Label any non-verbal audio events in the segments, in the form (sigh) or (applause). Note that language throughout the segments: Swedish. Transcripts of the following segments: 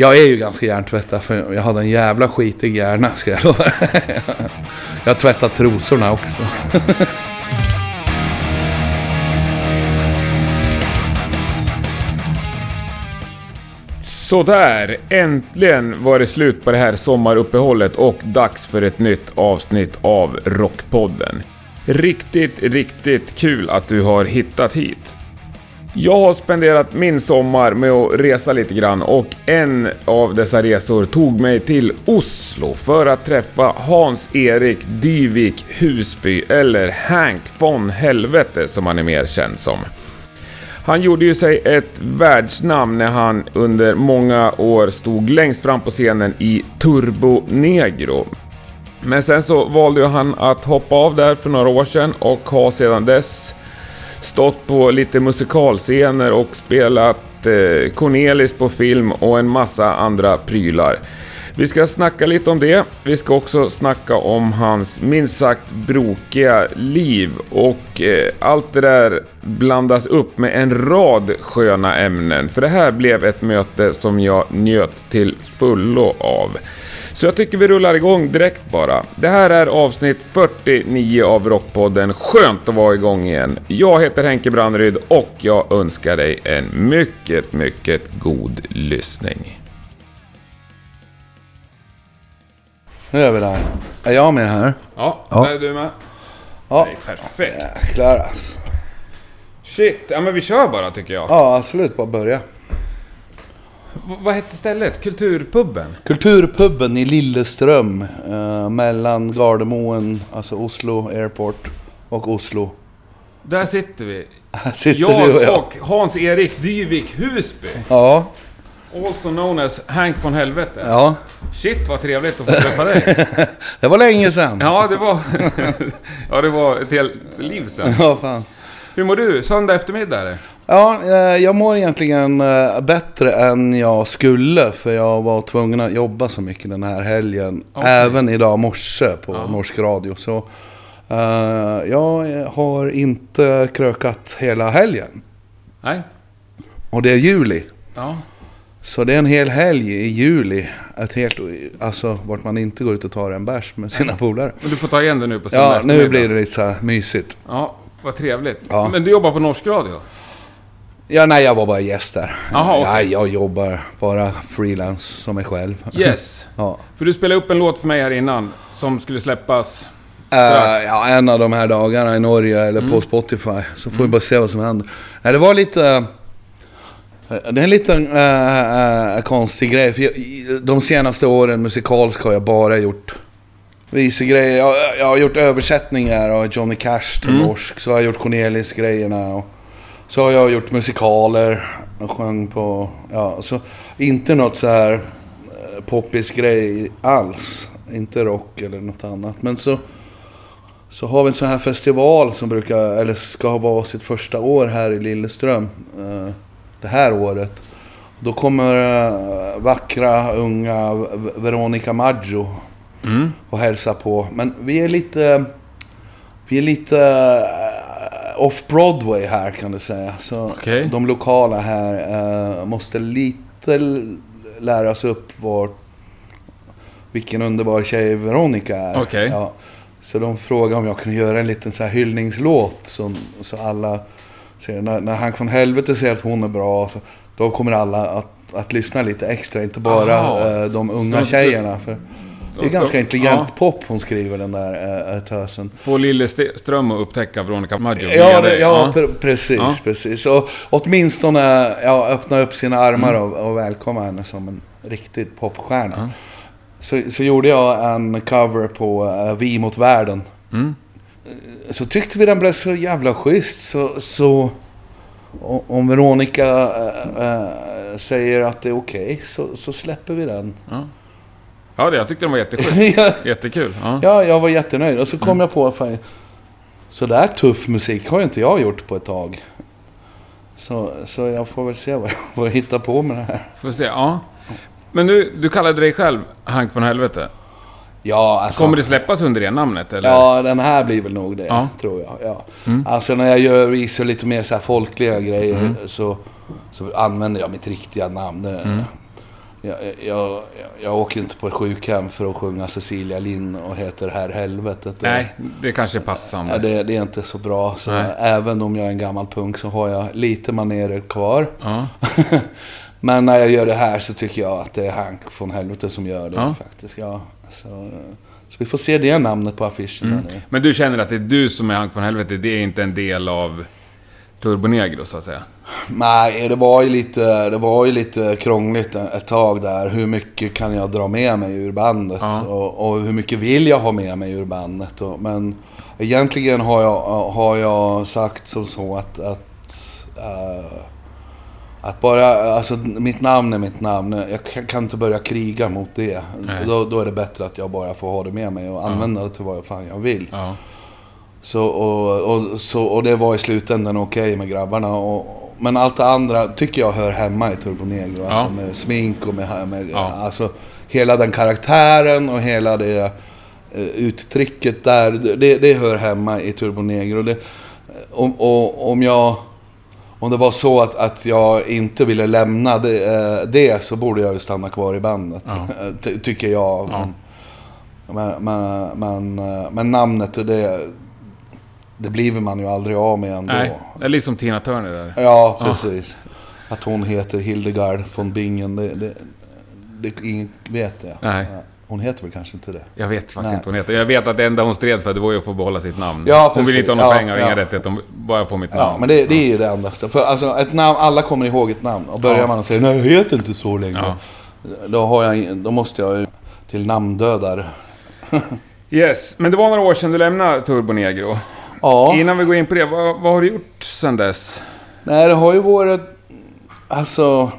Jag är ju ganska hjärntvättad för jag hade en jävla skitig hjärna ska jag lova. (laughs) Jag har tvättat trosorna också. (laughs) Sådär, äntligen var det slut på det här sommaruppehållet och dags för ett nytt avsnitt av Rockpodden. Riktigt, riktigt kul att du har hittat hit. Jag har spenderat min sommar med att resa lite grann och en av dessa resor tog mig till Oslo för att träffa Hans-Erik Dyvik Husby, eller Hank von Helvete som han är mer känd som. Han gjorde ju sig ett världsnamn när han under många år stod längst fram på scenen i Turbo Negro. Men sen så valde han att hoppa av där för några år sedan och har sedan dess stått på lite musikalscener och spelat eh, Cornelis på film och en massa andra prylar. Vi ska snacka lite om det. Vi ska också snacka om hans minst sagt brokiga liv och eh, allt det där blandas upp med en rad sköna ämnen. För det här blev ett möte som jag njöt till fullo av. Så jag tycker vi rullar igång direkt bara. Det här är avsnitt 49 av Rockpodden. Skönt att vara igång igen. Jag heter Henke Branneryd och jag önskar dig en mycket, mycket god lyssning. Nu är vi där. Är jag med här? Ja, Ja. är du med? Ja. Nej, perfekt. Jäklar alltså. Shit, ja men vi kör bara tycker jag. Ja, absolut. Bara börja. V- vad hette stället? Kulturpubben? Kulturpubben i Lilleström. Eh, mellan Gardermoen, alltså Oslo Airport och Oslo. Där sitter vi. Här sitter du och Jag jag. och Hans-Erik Dyvik Husby. Ja, Also known as Hank von Helvete. ja. Shit vad trevligt att få träffa dig. (laughs) Det var länge sedan. Ja, det var... (laughs) ja, det var ett helt liv sedan. Ja, fan. Hur mår du? Söndag eftermiddag är det? Ja, eh, jag mår egentligen eh, bättre än jag skulle. För jag var tvungen att jobba så mycket den här helgen. Okej. Även idag morse på Ja. norsk radio. Så eh, jag har inte krökat hela helgen. Nej? Och det är juli. Ja. Så det är en hel helg i juli. Ett helt, alltså vart man inte går ut och tar en bärs med sina polare. Men du får ta igen det nu på söndag Ja, nu blir det lite så här mysigt. Ja, vad trevligt. Ja. Men du jobbar på norsk radio? Ja, nej, jag var bara gäst där. Jaha, okej. Nej, jag jobbar bara freelance som mig själv. Yes. (laughs) Ja. För du spelade upp en låt för mig här innan som skulle släppas. Eh, Strax. ja, en av de här dagarna i Norge eller Mm. på Spotify. Så får vi bara se vad som händer. Nej, det var lite... eh, Det är en liten eh, eh, konstig grej. För jag, de senaste åren musikaliskt har jag bara gjort visegrejer. Jag, jag har gjort översättningar av Johnny Cash till Mm. norsk. Så har jag gjort Cornelis-grejerna. Och så har jag gjort musikaler. Och sjöng på... Ja, så inte något så här eh, poppis grej alls. Inte rock eller något annat. Men så... Så har vi en sån här festival som brukar, eller ska vara sitt första år här i Lilleström. eh, Det här året. Då kommer eh, vackra, unga Veronica Maggio Mm. och hälsa på. Men vi är lite... Vi är lite off-Broadway här kan du säga. Så Okej. de lokala här eh, måste lite lära sig upp vart... Vilken underbar tjej Veronica är. Okej. Ja. Så de frågade om jag kunde göra en liten så här hyllningslåt. Som, så alla säger, när, när Hank von Helvete säger att hon är bra. Så, då kommer alla att, att lyssna lite extra. Inte bara eh, de unga Så- tjejerna. För det är ganska intelligent Ja. pop hon skriver den där äh, tösen. Få Lilleström att upptäcka Veronica Maggio Ja, det, ja, pre- precis, Ja. precis. Och åtminstone ja, öppna upp sina armar Mm. och, och välkomna henne som en riktig popstjärna. Så, så gjorde jag en cover på eh, Vi mot världen. Mm. Så tyckte vi den blev så jävla schysst så... så om Veronica äh, äh, säger att det är okej så, så släpper vi den. Ja, det, jag tyckte den var jätteschysst. (laughs) ja, Jättekul. Ja. ja, jag var jättenöjd. Och så kom Mm. jag på att så där tuff musik har ju inte jag gjort på ett tag. Så, så jag får väl se vad jag, vad jag hittar på med det här. Får se, ja. Men du, du kallade dig själv Hank von Helvete. Ja, alltså... Kommer det släppas under det namnet eller? Ja, den här blir väl nog det, Ja. tror jag. Ja. Alltså när jag gör visar lite mer så här folkliga grejer så, så använder jag mitt riktiga namn. Det, Jag, jag, jag åker inte på ett sjukhem för att sjunga Cecilia Linn och heter Herr Helvetet. Nej, det kanske är passande. Ja, det, det är inte så bra. Så Nej. även om jag är en gammal punk så har jag lite manerer kvar. Ja. (laughs) Men när jag gör det här så tycker jag att det är Hank från Helvete som gör det Ja. faktiskt. Ja, så, så vi får se det namnet på affischen. Mm. Men du känner att det är du som är Hank von Helvete, det är inte en del av Turbonegro så att säga? Nej, det var, ju lite, det var ju lite krångligt ett tag där. Hur mycket kan jag dra med mig ur bandet? Ja. Och, och hur mycket vill jag ha med mig ur bandet? Och, men egentligen har jag, har jag sagt som så att... att eh, att bara, alltså mitt namn är mitt namn. Jag kan, kan inte börja kriga mot det. Då, då är det bättre att jag bara får ha det med mig och använda det till vad fan jag vill. Ja. Så, och, och, så, och det var i slutändan okej med grabbarna. Och, men allt det andra tycker jag hör hemma i Turbo Negro. Alltså Ja. med smink och med, med Ja. alltså hela den karaktären och hela det eh, uttrycket där. Det, det hör hemma i Turbo Negro. Det, om, och, om jag... Om det var så att, att jag inte ville lämna det, eh, det så borde jag ju stanna kvar i bandet. Ja. (laughs) Ty, tycker jag. Ja. Men, men, men, eh, men namnet, det, det blir man ju aldrig av med ändå. Nej, det är liksom Tina Turner där. Ja, precis. Att hon heter Hildegard von Bingen, det, det, det ingen vet det. Nej. Hon heter väl kanske inte det? Jag vet faktiskt Nej. inte hon heter. Jag vet att det enda hon stred för det var ju att få behålla sitt namn. Ja, hon vill inte ha några Ja, pengar och ja. inga rättigheter, hon bara få mitt Ja, namn. men det, det är ju det endaste. För alltså, ett namn, alla kommer ihåg ett namn. Och börjar Ja. man att säga nej, jag heter inte så längre. Då, har jag, då måste jag ju till namndödare. (laughs) Yes, men det var några år sedan du lämnade Turbo Negro. Ja, Innan vi går in på det, vad, vad har du gjort sedan dess? nej det har ju varit... Alltså,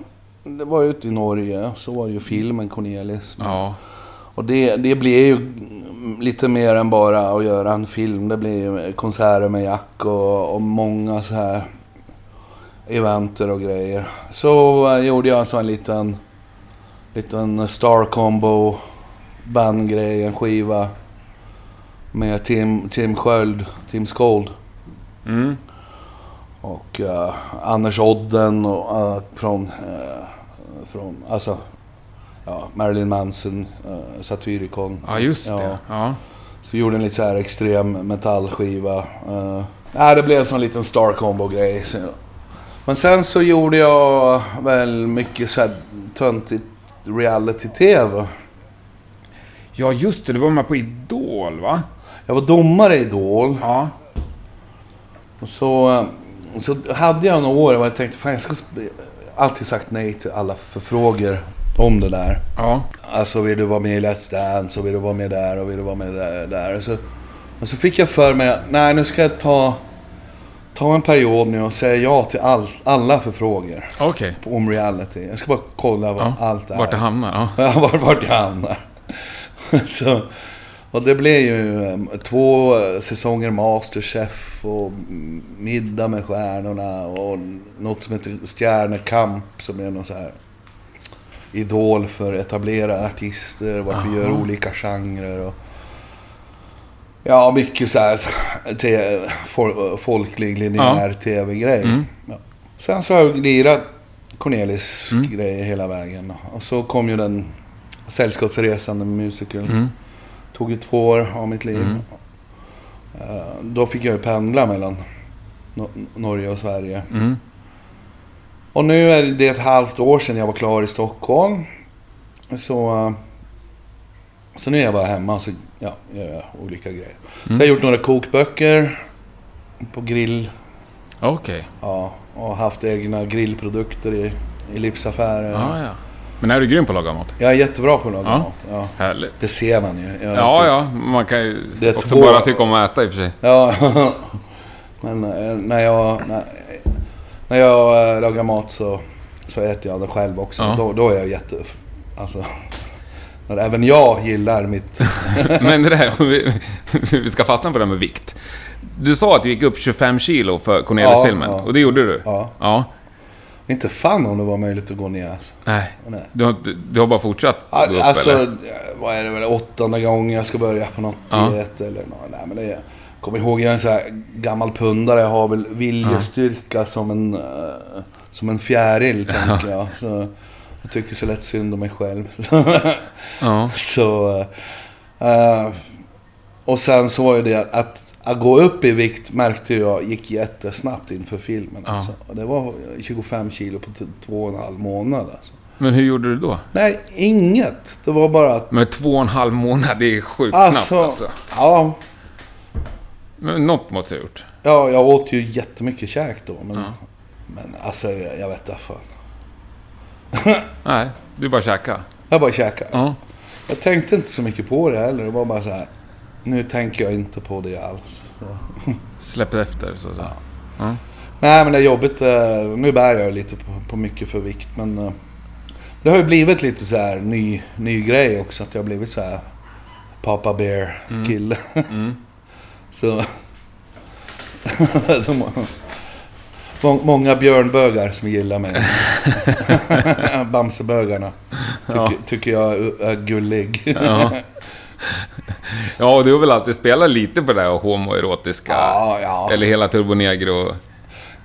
det var ju ute i Norge. Så var det ju filmen Cornelis. Ja, Och det, det blir ju lite mer än bara att göra en film. Det ju konserter med Jack och, och många så här eventer och grejer. Så eh, gjorde jag alltså en liten, liten Star Combo bandgrej, en skiva. Med Tim, Tim Sköld, Tim Skold. mm. Och eh, Anders Odden och, eh, från, eh, från, alltså, ja, Marilyn Manson, uh, Satyricon. ja just det. Ja. Så vi gjorde en lite så här extrem metallskiva. Uh, nej, det blev en sån liten Star Combo-grej. Så. Men sen så gjorde jag väl mycket så här töntigt reality-tv. ja, just det. Du var med på Idol, va? Jag var domare i Idol. Ja. Och så, eh, så hade jag några år där jag tänkte, fan jag ska alltid sagt nej till alla förfrågor om det där. Ja. Alltså vill du vara med i Let's Dance och vill du vara med där och vill du vara med där. där. Och, så, och så fick jag för mig att nej nu ska jag ta, ta en period nu och säga ja till all, alla förfrågor Okej. om reality. Jag ska bara kolla vad Ja. allt är. Vart det hamnar, ja. (laughs) Ja, vart, vart jag hamnar. (laughs) så, och det blev ju eh, två säsonger Masterchef och Middag med stjärnorna och något som heter Stjärnekamp som är någon så här idol för etablerade artister, vart vi gör Aha. olika genrer och... Ja, mycket så här te, fol, folklig linjär tv-grej. Mm. Ja. Sen så har jag lirat Cornelis Mm. grejer hela vägen. Och så kom ju den Sällskapsresan, den musical. Mm. Tog ju två år av mitt liv. Mm. Eh, Då fick jag ju pendla mellan No- Norge och Sverige. Mm. Och nu är det ett halvt år sedan jag var klar i Stockholm. Så, eh, så nu är jag bara hemma så ja, gör jag olika grejer. Så jag har gjort några kokböcker på grill. Okej. Ja, och haft egna grillprodukter i, i livsaffärer. Ja, ja. Men är du grym på att laga mat? Jag är jättebra på att laga Ja. mat. Ja. Härligt. Det ser man ju. Jag Ja, typ- ja. Man kan ju Det är också två- bara tycka om att äta i och för sig. Ja, (laughs) men eh, när jag, när, när jag eh, lagar mat så, så äter jag det själv också. Ja. Då, då är jag jätte... Alltså, när även jag gillar mitt... (laughs) Men det där, vi, vi ska fastna på det här med vikt. Du sa att du gick upp 25 kilo för Cornelis-filmen. Ja, ja. Och det gjorde du? Ja. Ja. Inte fan om det var möjligt att gå ner alltså. Nej. Nej. Du har, du, har bara fortsatt gå upp, Alltså, eller? vad är det väl, åttonde gången jag ska börja på något Ja. diet eller nå- Nej men det är... Kom ihåg, jag är en sån här gammal pundare. Jag har väl viljestyrka som en... eh, som en fjäril, tänker jag. Så, tycker så lätt synd om mig själv. (laughs) Ja. så... eh, och sen så var ju det att, att gå upp i vikt märkte jag gick jättesnabbt inför filmen. Ja. Alltså. Det var 25 kilo på två och en halv månad. Alltså. Men hur gjorde du då? Nej, inget. Det var bara att... Men två och en halv månad, det är sjukt Alltså, snabbt alltså. Ja, Men något måste du ha gjort. ja, jag åt ju jättemycket käk då. Men, Ja. men alltså, jag, jag vet inte fan. (laughs) Nej, du bara käka. Jag bara käkade. Ja. Jag tänkte inte så mycket på det heller. Det var bara så här. Nu tänker jag inte på det alls. Så. Släppte efter, så att säga. Ja. Nej men det är jobbigt. eh, Nu bär jag lite på, på mycket för vikt. Men eh, det har ju blivit lite så här ny, ny grej också. Att jag har blivit så här Papa Bear kille. Mm. (laughs) så... (laughs) De, må- många björnbögar som gillar mig. (laughs) Bamsebögarna. Tycker, Ja. tycker jag är gullig. Ja. Ja, och du har väl alltid spelat lite på det här homoerotiska? ja, ja. Eller hela Turbo Negro?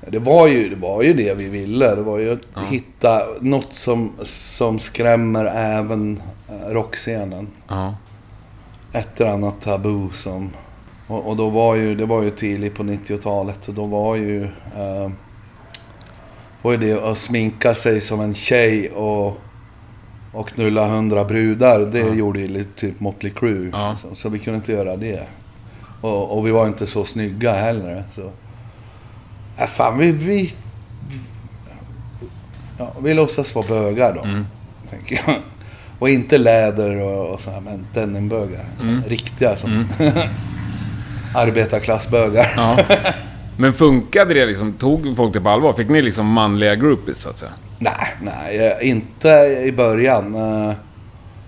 Det var, ju, det var ju det vi ville. Det var ju att hitta något som, som skrämmer även eh, rockscenen. Ja. Ett eller annat tabu som... Och, och då var ju, det var ju tidigt på 90-talet. Och då var ju... Eh, var ju det att sminka sig som en tjej och, och knulla hundra brudar. Det gjorde ju lite typ Motley Crue. Ja. Så, så vi kunde inte göra det. Och, och vi var inte så snygga heller. Så. Äh, fan, vi... vi ja, vi låtsas vara bögar då. Mm. Tänker jag. Och inte läder och, och så här, men denimbögar. Så Mm. Riktiga som... (laughs) arbetarklassbögar. ja. Men funkade det liksom? Tog folk det på allvar? Fick ni liksom manliga groupies, så att säga? Nej, nej, eh, inte i början. Eh,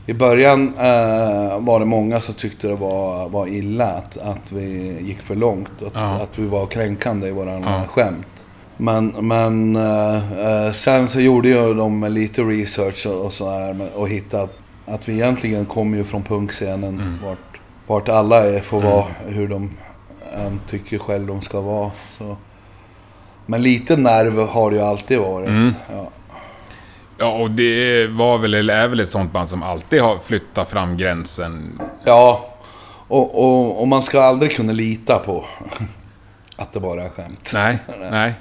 I början eh, var det många som tyckte det var, var illa att, att vi gick för långt. Att, Ja. att vi var kränkande i våra Ja. skämt. Men, men sen så gjorde ju de lite research och, så här och hittade att, att vi egentligen kommer ju från punkscenen. Mm. Vart, vart alla är, får vara hur de än tycker själv de ska vara. Så. Men lite nerv har det ju alltid varit. Mm. Ja. Ja, och det var väl, eller är väl ett sånt band som alltid har flyttat fram gränsen. Ja, och, och, och man ska aldrig kunna lita på (laughs) att det bara är skämt. (laughs) Nej, nej.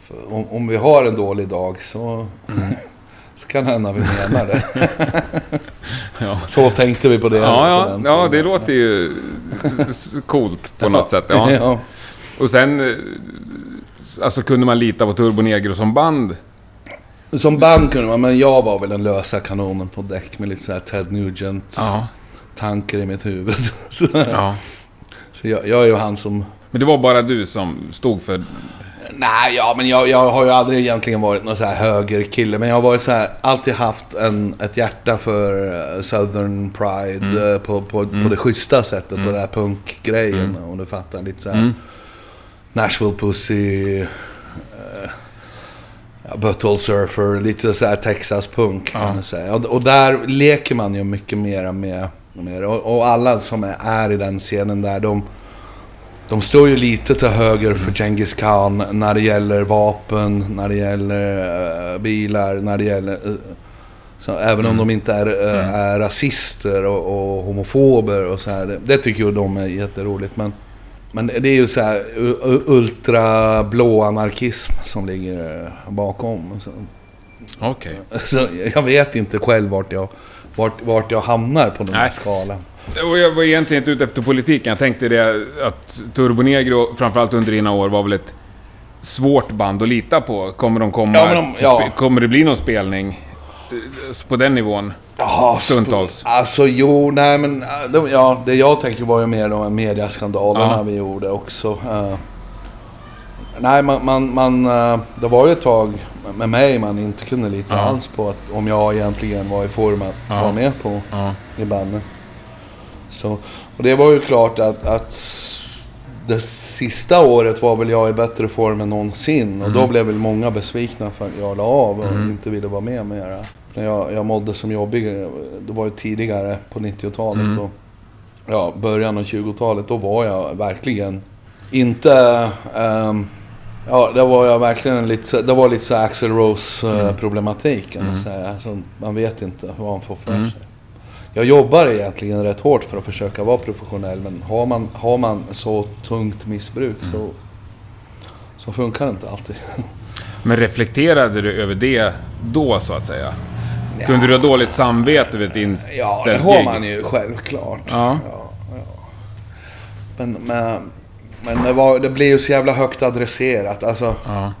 För om, om vi har en dålig dag så, (laughs) så kan det hända vi menar det. Ja. Så tänkte vi på det. Ja, på ja, den ja, det låter ju coolt på något sätt. Ja. ja. Och sen... eh, Alltså kunde man lita på Turbo Negro som band? Som band kunde man, men jag var väl den lösa kanonen på däck med lite så här Ted Nugent Ja. tankar i mitt huvud. (laughs) Så, ja. så jag, jag är ju han som... Men det var bara du som stod för... Nej, ja, men jag, jag har ju aldrig egentligen varit någon så här högerkille. Men jag har varit så här, alltid haft en, ett hjärta för eh, Southern Pride eh, på, på, på det schyssta sättet. På den här punkgrejen. Om du fattar. Lite så här Nashville Pussy. Ja, Butthole Surfer. Lite så här Texas punk kan man säga. Och, och där leker man ju mycket mera med. med och, och alla som är, är i den scenen där, de... De står ju lite till höger för Genghis Khan när det gäller vapen, när det gäller eh, bilar, när det gäller... eh, så även om de inte är, eh, är rasister och, och homofober och så här. Det, det tycker ju de är jätteroligt. Men, men det är ju så här ultrablå anarkism som ligger eh, bakom. Okej. så jag vet inte själv vart jag, vart, vart jag hamnar på den här Nej. skalan. Och jag var egentligen inte ute efter politiken. Jag tänkte det att Turbo Negro, framförallt under dina år, var väl ett svårt band att lita på. Kommer de komma... Ja, de- ja. Kommer det bli någon spelning på den nivån? Jaha, Stundtals. Alltså jo, nej men... äh, de- Ja, det jag tänker var ju mer de mediaskandalerna Ja. vi gjorde också. Eh, nej, man... man, man eh, det var ju ett tag med mig man inte kunde lita Ja. alls på att om jag egentligen var i form att Ja. vara med på i bandet. Så, och det var ju klart att, att det sista året var väl jag i bättre form än någonsin. Och Mm. då blev väl många besvikna för att jag la av och inte ville vara med mera. När jag, jag mådde som jobbig, det var ju tidigare på 90-talet Mm. och ja, början av 20-talet. Då var jag verkligen inte... ehm, Ja, det var jag verkligen lite, det var lite så Axel Rose eh, Mm. Mm. Alltså, man vet inte vad man får för Mm. sig. Jag jobbar egentligen rätt hårt för att försöka vara professionell men har man, har man så tungt missbruk så, Mm. så funkar det inte alltid. Men reflekterade du över det då, så att säga? Kunde du ha dåligt samvete över ett inställt Ja, det har gig? man ju självklart. Ja. Ja, ja. Men, men, men det, var, det blev ju så jävla högt adresserat. Alltså, Ja.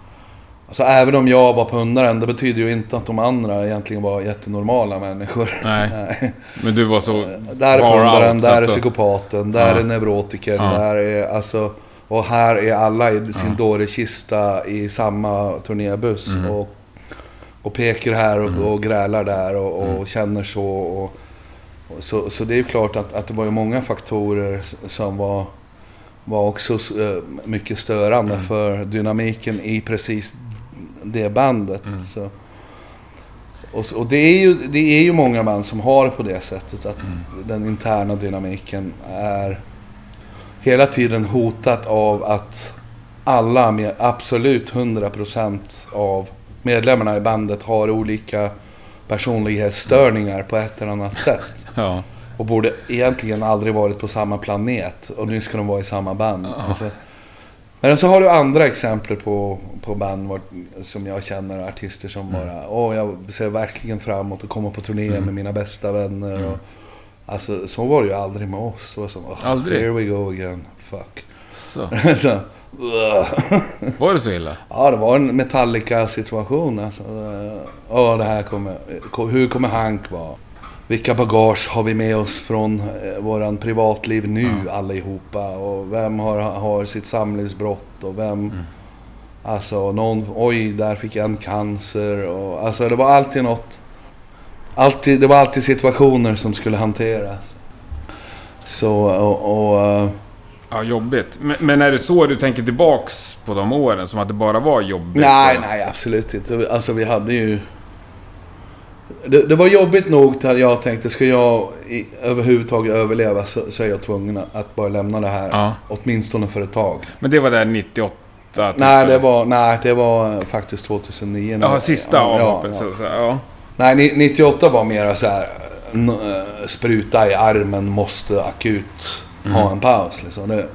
alltså, även om jag var pundaren, det betyder ju inte att de andra egentligen var jättenormala människor. Nej. (laughs) Men du var så Där är pundaren, out, där är psykopaten, där Ja. är neurotikern, Ja. där är alltså... Och här är alla i sin dårekista i samma turnébuss. Mm. Och, och pekar här och, och grälar där och, och Mm. känner så. Och, så. Så det är ju klart att, att det var ju många faktorer som var, var också eh, mycket störande Mm. för dynamiken i precis det bandet. Mm. Så. Och, och det, är ju, det är ju många band som har det på det sättet att Mm. den interna dynamiken är hela tiden hotat av att alla med absolut 100% av medlemmarna i bandet har olika personlighetsstörningar på ett eller annat sätt. (laughs) Ja. Och borde egentligen aldrig varit på samma planet. Och nu ska de vara i samma band. Alltså, men så har du andra exempel på, på band vart, som jag känner, artister som bara Åh, jag ser verkligen fram emot att komma på turné med mina bästa vänner. Och, alltså, så var det ju aldrig med oss. Det var som, "Åh, Aldrig? Here we go again. Fuck. Så. (laughs) så. Var det så illa? (laughs) Ja, det var en Metallica-situation. Alltså. Ja, det här kommer... Hur kommer Hank vara? Vilka bagage har vi med oss från eh, våran privatliv nu allihopa? Och vem har, har sitt samlivsbrott? Och vem... Alltså, någon... Oj, där fick en cancer. Och, alltså, det var alltid något... Alltid, det var alltid situationer som skulle hanteras. Så, och... och eh, Ja, jobbigt. Men, men är det så du tänker tillbaks på de åren? Som att det bara var jobbigt? Nej, Och- nej absolut inte. Alltså vi hade ju... Det, det var jobbigt nog till att jag tänkte, ska jag i, överhuvudtaget överleva så, så är jag tvungen att- bara lämna det här. Ja. Åtminstone för ett tag. Men det var där 98? typ, Nej, det var, nej, det var faktiskt 2009. när- Ja, sista ja, ja, avhoppet. ja. Så, ja. Nej, ni- 98 var mera så här eh, spruta i armen, måste akut ha en paus. Liksom. Det,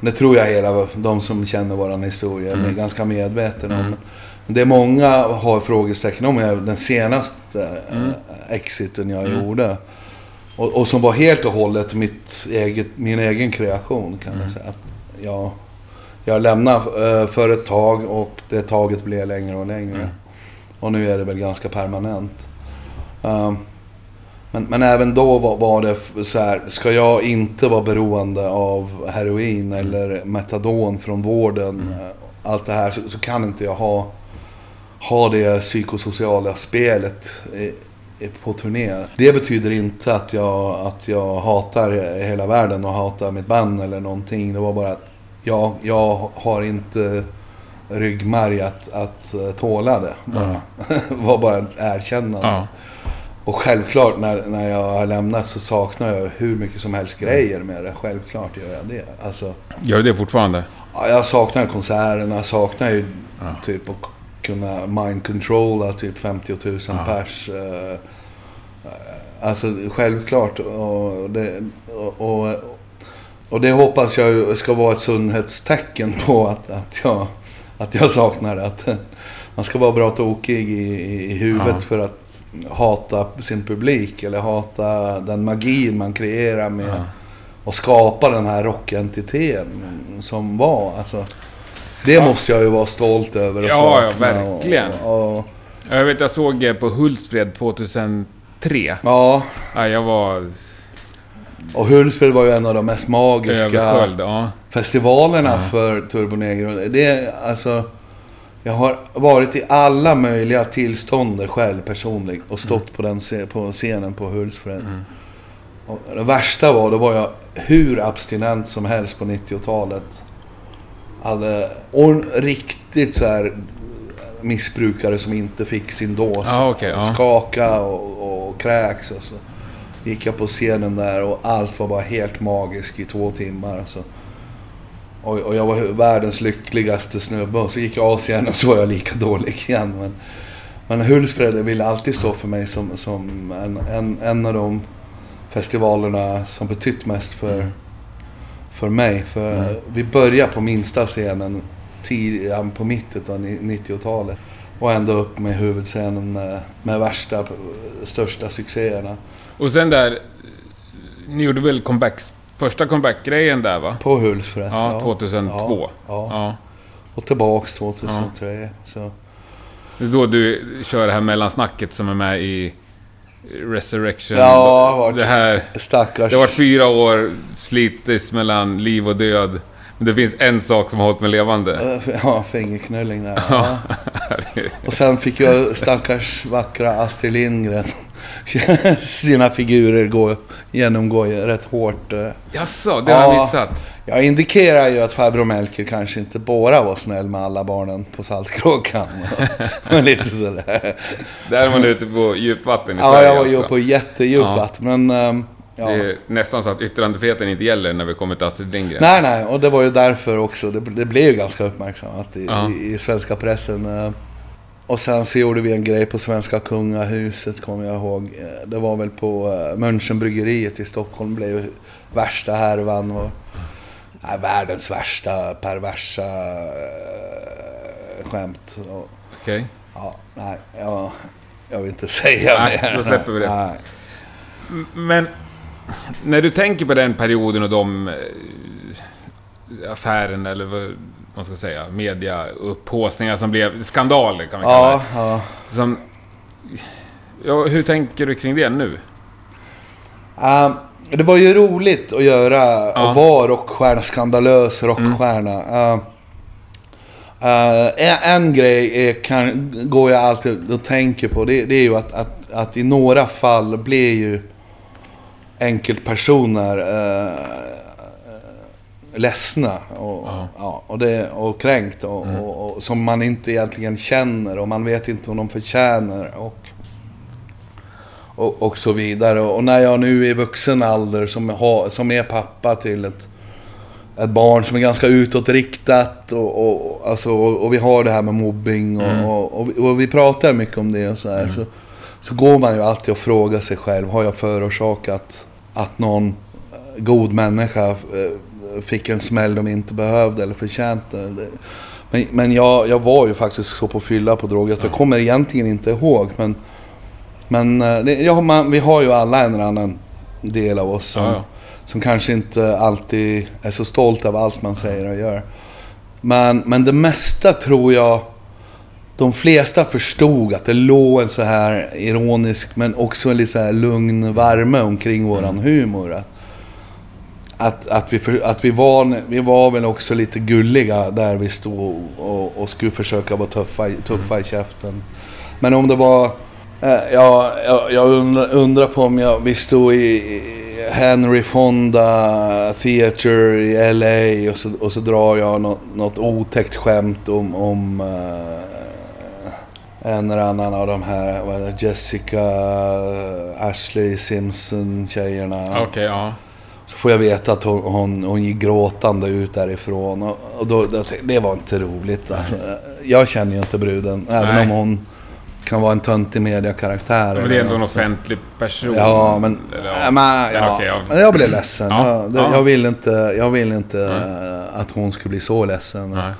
det tror jag hela de som känner våran historia är ganska medvetna om. Men Det många har frågetecken om är den senaste eh, exiten jag gjorde. Och, och som var helt och hållet mitt eget, min egen kreation kan jag säga. Att jag, jag lämnade eh, för ett tag och det taget blev längre och längre. Och nu är det väl ganska permanent. Um, men, men även då var, var det så här, ska jag inte vara beroende av heroin eller metadon från vården, eh, allt det här, så, så kan inte jag ha, ha det psykosociala spelet i, på turné. Det betyder inte att jag, att jag hatar hela världen och hatar mitt band eller någonting. Det var bara att jag, jag har inte ryggmärg att, att eh, tåla det. Bara. (laughs) var bara erkännande. Ja. Och självklart när, när jag har lämnat så saknar jag hur mycket som helst grejer med det. Självklart gör jag det. Alltså, Gör du det fortfarande? ja, jag saknar konserterna, jag saknar ju typ att kunna mind controlla typ 50 000 pers. eh, eh, Alltså självklart. Och det, och, och, och det hoppas jag ska vara ett sundhetstecken på att, att, jag, att jag saknar det. Att (laughs) man ska vara bra tokig i, i huvudet Ja. för att hata sin publik eller hata den magin man kreerar med och skapa den här rockentiteten som var. Alltså, det måste jag ju vara stolt över och Ja, ja, verkligen. Och, och, Jag vet, jag såg eh, på Hultsfred 2003. ja, Ja, jag var och Hultsfred var ju en av de mest magiska. Ja. festivalerna för Turbo Negro. Det är alltså... Jag har varit i alla möjliga tillstånd själv personligen och stått på, den, på scenen på Hultsfred. Och det värsta var, då var jag hur abstinent som helst på 90-talet. Hade och riktigt så här missbrukare som inte fick sin dos. Ja, okej, ja. Skaka och, och kräks och så. Gick jag på scenen där och allt var bara helt magiskt i två timmar. Så. Och, och jag var världens lyckligaste snubbe. Och så gick jag Asien och så var jag lika dålig igen. Men, men Hultsfred vill alltid stå för mig som, som en, en, en av de festivalerna som betytt mest för, Mm. för mig. För Mm. vi började på minsta scenen tid, på mitten av ni- 90-talet. Och ända upp med huvudscenen med, med värsta, största succéerna. Och sen där, ni gjorde väl comebacks, första comeback-grejen där va? På Hultsfred. Ja, 2002. Ja, ja. Och tillbaks 2003. Så. Det är då du kör det här mellansnacket som är med i Resurrection. Ja, det här... Stackars... Det har varit fyra år slitis mellan liv och död. Men det finns en sak som har hållit mig levande. Ja, fingerknulling där. Ja. (laughs) Och sen fick jag stackars vackra Astrid Lindgren (laughs) sina figurer gå, genomgå rätt hårt. eh. Jaså, det har jag Ja. missat. Jag indikerar ju att farbror Melker kanske inte bara var snäll med alla barnen på Saltkråkan. (laughs) Men lite sådär. Där var du ute på djupvatten i Ja, Sverige jag var alltså. på jättedjupt Ja. vatten. Men... ehm, Ja. Det är nästan så att yttrandefriheten inte gäller när vi kommer till Astrid Lindgren. Nej, nej, och det var ju därför också. Det, det blev ju ganska uppmärksammat i, Ja. i, i svenska pressen. Eh. Och sen så gjorde vi en grej på Svenska Kungahuset, kommer jag ihåg. Eh, Det var väl på uh, Münchenbryggeriet i Stockholm, blev ju värsta härvan. Och, nej, världens värsta perversa uh, skämt. Och, Okej. ja, nej, jag, jag vill inte (laughs) säga Nej, mer. då släpper vi det. Nej. Men när du tänker på den perioden och de eh, affären eller vad man ska säga, media upphaussningar som blev skandaler kan vi kalla Ja, ja. det. Som, ja, hur tänker du kring det nu? Ehm, det var ju roligt att göra Ja. Mm. och vara rockstjärna, skandalös rockstjärna. Ehm, eh, en, en grej är, kan, går jag alltid och tänker på. Det, det är ju att, att, att i några fall blir ju enkelpersoner uh, ledsna och, Ja. ja. och, det, och kränkt. Och, och, och, som man inte egentligen känner och man vet inte om de förtjänar. Och, och, och så vidare. Och när jag nu i vuxen ålder som, har, som är pappa till ett, ett barn som är ganska utåtriktat och, och, alltså, och, vi har det här med mobbing och, Mm. och, vi- och vi pratar mycket om det och så här. Så, så går man ju alltid och frågar sig själv, har jag förorsakat att någon eh, god människa eh, fick en smäll de inte behövde eller förtjänade? Men, men jag, jag var ju faktiskt så på fylla på droger att jag kommer egentligen inte ihåg. Men, men eh, det, ja, man, vi har ju alla en eller annan del av oss som, Ja, ja. som kanske inte alltid är så stolt av allt man säger och gör. Men, men det mesta tror jag de flesta förstod att det låg en så här ironisk men också en lite så här lugn värme omkring våran humor. Att, att, att, vi, för, att vi, var, vi var väl också lite gulliga där vi stod och, och skulle försöka vara tuffa, tuffa i käften. Men om det var... Eh, ja, jag, jag undrar, undrar på om jag, vi stod i Henry Fonda Theatre i LA och så, och så drar jag något, något otäckt skämt om, om eh, en eller annan av de här, Jessica, Ashley Simpson tjejerna. Okej, ja. Så får jag veta att hon, hon, hon gick gråtande ut därifrån. Och, och då, då, jag, det var inte roligt. Alltså. Jag känner ju inte bruden, även Nej. om hon kan vara en töntig mediakaraktär. Men det är ändå en offentlig person. Ja, men, Eller, men, ja. okej, ja. men jag blev ledsen. Ja, Jag, det, ja. jag vill inte, jag vill inte eh, att hon skulle bli så ledsen. Nej.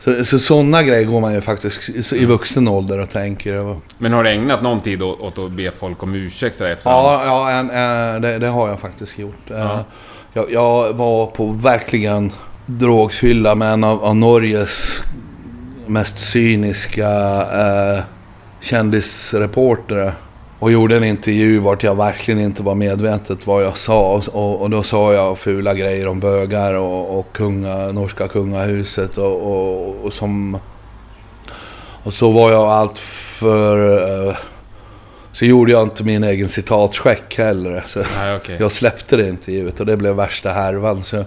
Så, så sådana grejer går man ju faktiskt i vuxen ålder och tänker. Men har du ägnat någon tid åt, att be folk om ursäkt sådär efterhand? Ja, ja en, eh, det, det har jag faktiskt gjort. Eh, Ja. Jag, jag var på verkligen drogfylla med en av, av Norges mest cyniska eh, kändisreportrar. Och gjorde en intervju vart jag verkligen inte var medvetet vad jag sa. Och, och, då sa jag fula grejer om bögar och, och kunga, norska kungahuset och, och, som... Och så var jag allt för... Eh, så gjorde jag inte min egen citatcheck heller. Så Nej, okej. jag släppte det intervjuet och det blev värsta härvan. Så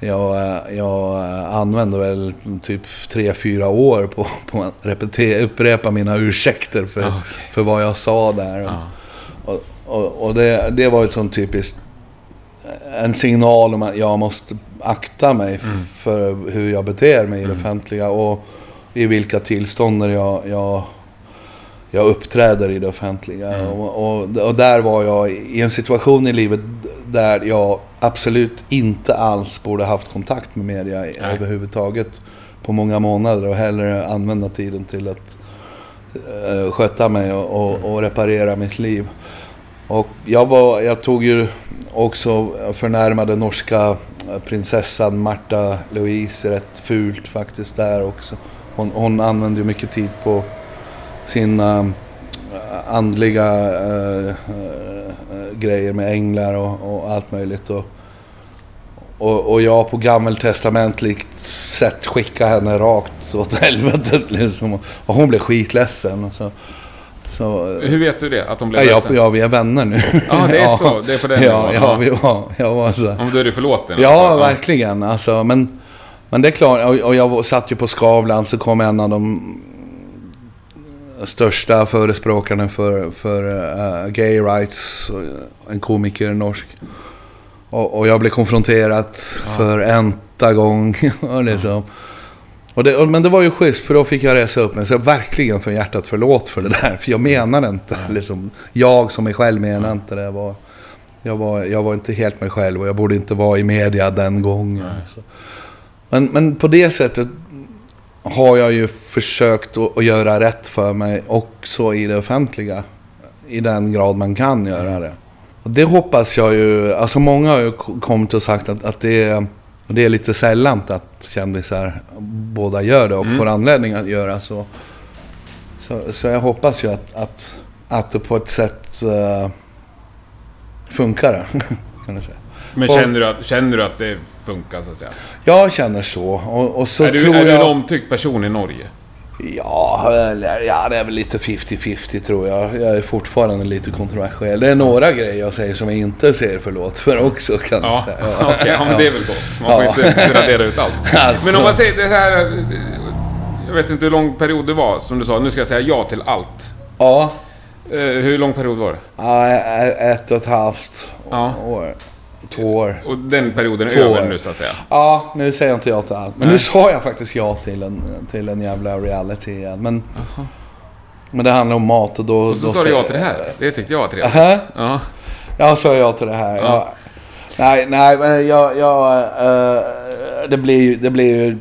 jag, jag använde väl typ tre fyra år på, på att repetera, upprepa mina ursäkter för, Ah, okej. för vad jag sa där. Ja. Och, och, och det, det var ett sånt typiskt en signal om att jag måste akta mig för hur jag beter mig i det offentliga och i vilka tillstånd jag, jag, jag uppträder i det offentliga. Och, och, och där var jag i en situation i livet där jag absolut inte alls borde haft kontakt med media överhuvudtaget på många månader och hellre använda tiden till att eh, sköta mig och, och, och reparera mitt liv. Och jag, var, jag tog ju också förnärmade norska prinsessan Marta Louise rätt fult faktiskt där också. Hon, hon använde ju mycket tid på sina andliga eh, eh, grejer med änglar och, och allt möjligt. Och, och, och jag på gammeltestamentligt sätt skickade henne rakt åt (laughs) helvetet liksom. Och hon blev skitledsen. Så, så, Hur vet du det? Att de blev ja, ledsen? ja, vi är vänner nu. (laughs) Ja, det är (laughs) så. Det är på den ja, nivån. ja, vi var, jag var så. Om du är förlåten? Ja, alltså. verkligen. Alltså, men, men det är klart, och, och jag satt ju på Skavlan så kom en av de största förespråkarna för, för uh, gay rights, en komiker norsk. Och, och jag blev konfronterad för enta gång. (laughs) och liksom. och det, och, men det var ju schysst för då fick jag resa upp mig. Så jag verkligen från hjärtat förlåt för det där. För jag menar inte. Liksom, jag som mig själv menar inte det. Jag var, jag, var, jag var inte helt mig själv och jag borde inte vara i media den gången. Men, men på det sättet har jag ju försökt att, göra rätt för mig också i det offentliga. I den grad man kan göra det. Och det hoppas jag ju, alltså många har ju kommit och sagt att, att det, är, det är lite sällan att kändisar båda gör det och får anledning att göra så. Så, så jag hoppas ju att, att, att det på ett sätt uh, funkar (laughs) kan du säga. Men känner du, att, känner du att det funkar så att säga? Jag känner så. Och, och så är du, tror är du jag... en omtyckt person i Norge? Ja, eller, ja, det är väl lite 50-50 tror jag. Jag är fortfarande lite kontroversiell. Det är några grejer jag säger som jag inte säger förlåt för också kan Ja, jag (laughs) okej. säga. ja, men det är väl gott. Man får Ja. inte radera ut allt. (laughs) Alltså. Men om man säger det här... Jag vet inte hur lång period det var, som du sa. Nu ska jag säga ja till allt. Ja, Eh, hur lång period var det? ja, ett och ett halvt Ja. år. Två år. Och den perioden är Två över år. nu, så att säga. Ja, nu säger jag inte ja till allt. Men Nej. nu sa jag faktiskt ja till en, till en jävla reality igen. Men, men det handlar om mat och då... Och så då sa du ja till det här. Det tyckte jag var trevligt. Aha. Ja. Jag sa ja till det här. Ja. Nej, nej, men jag... jag eh, det, blir ju, det blir ju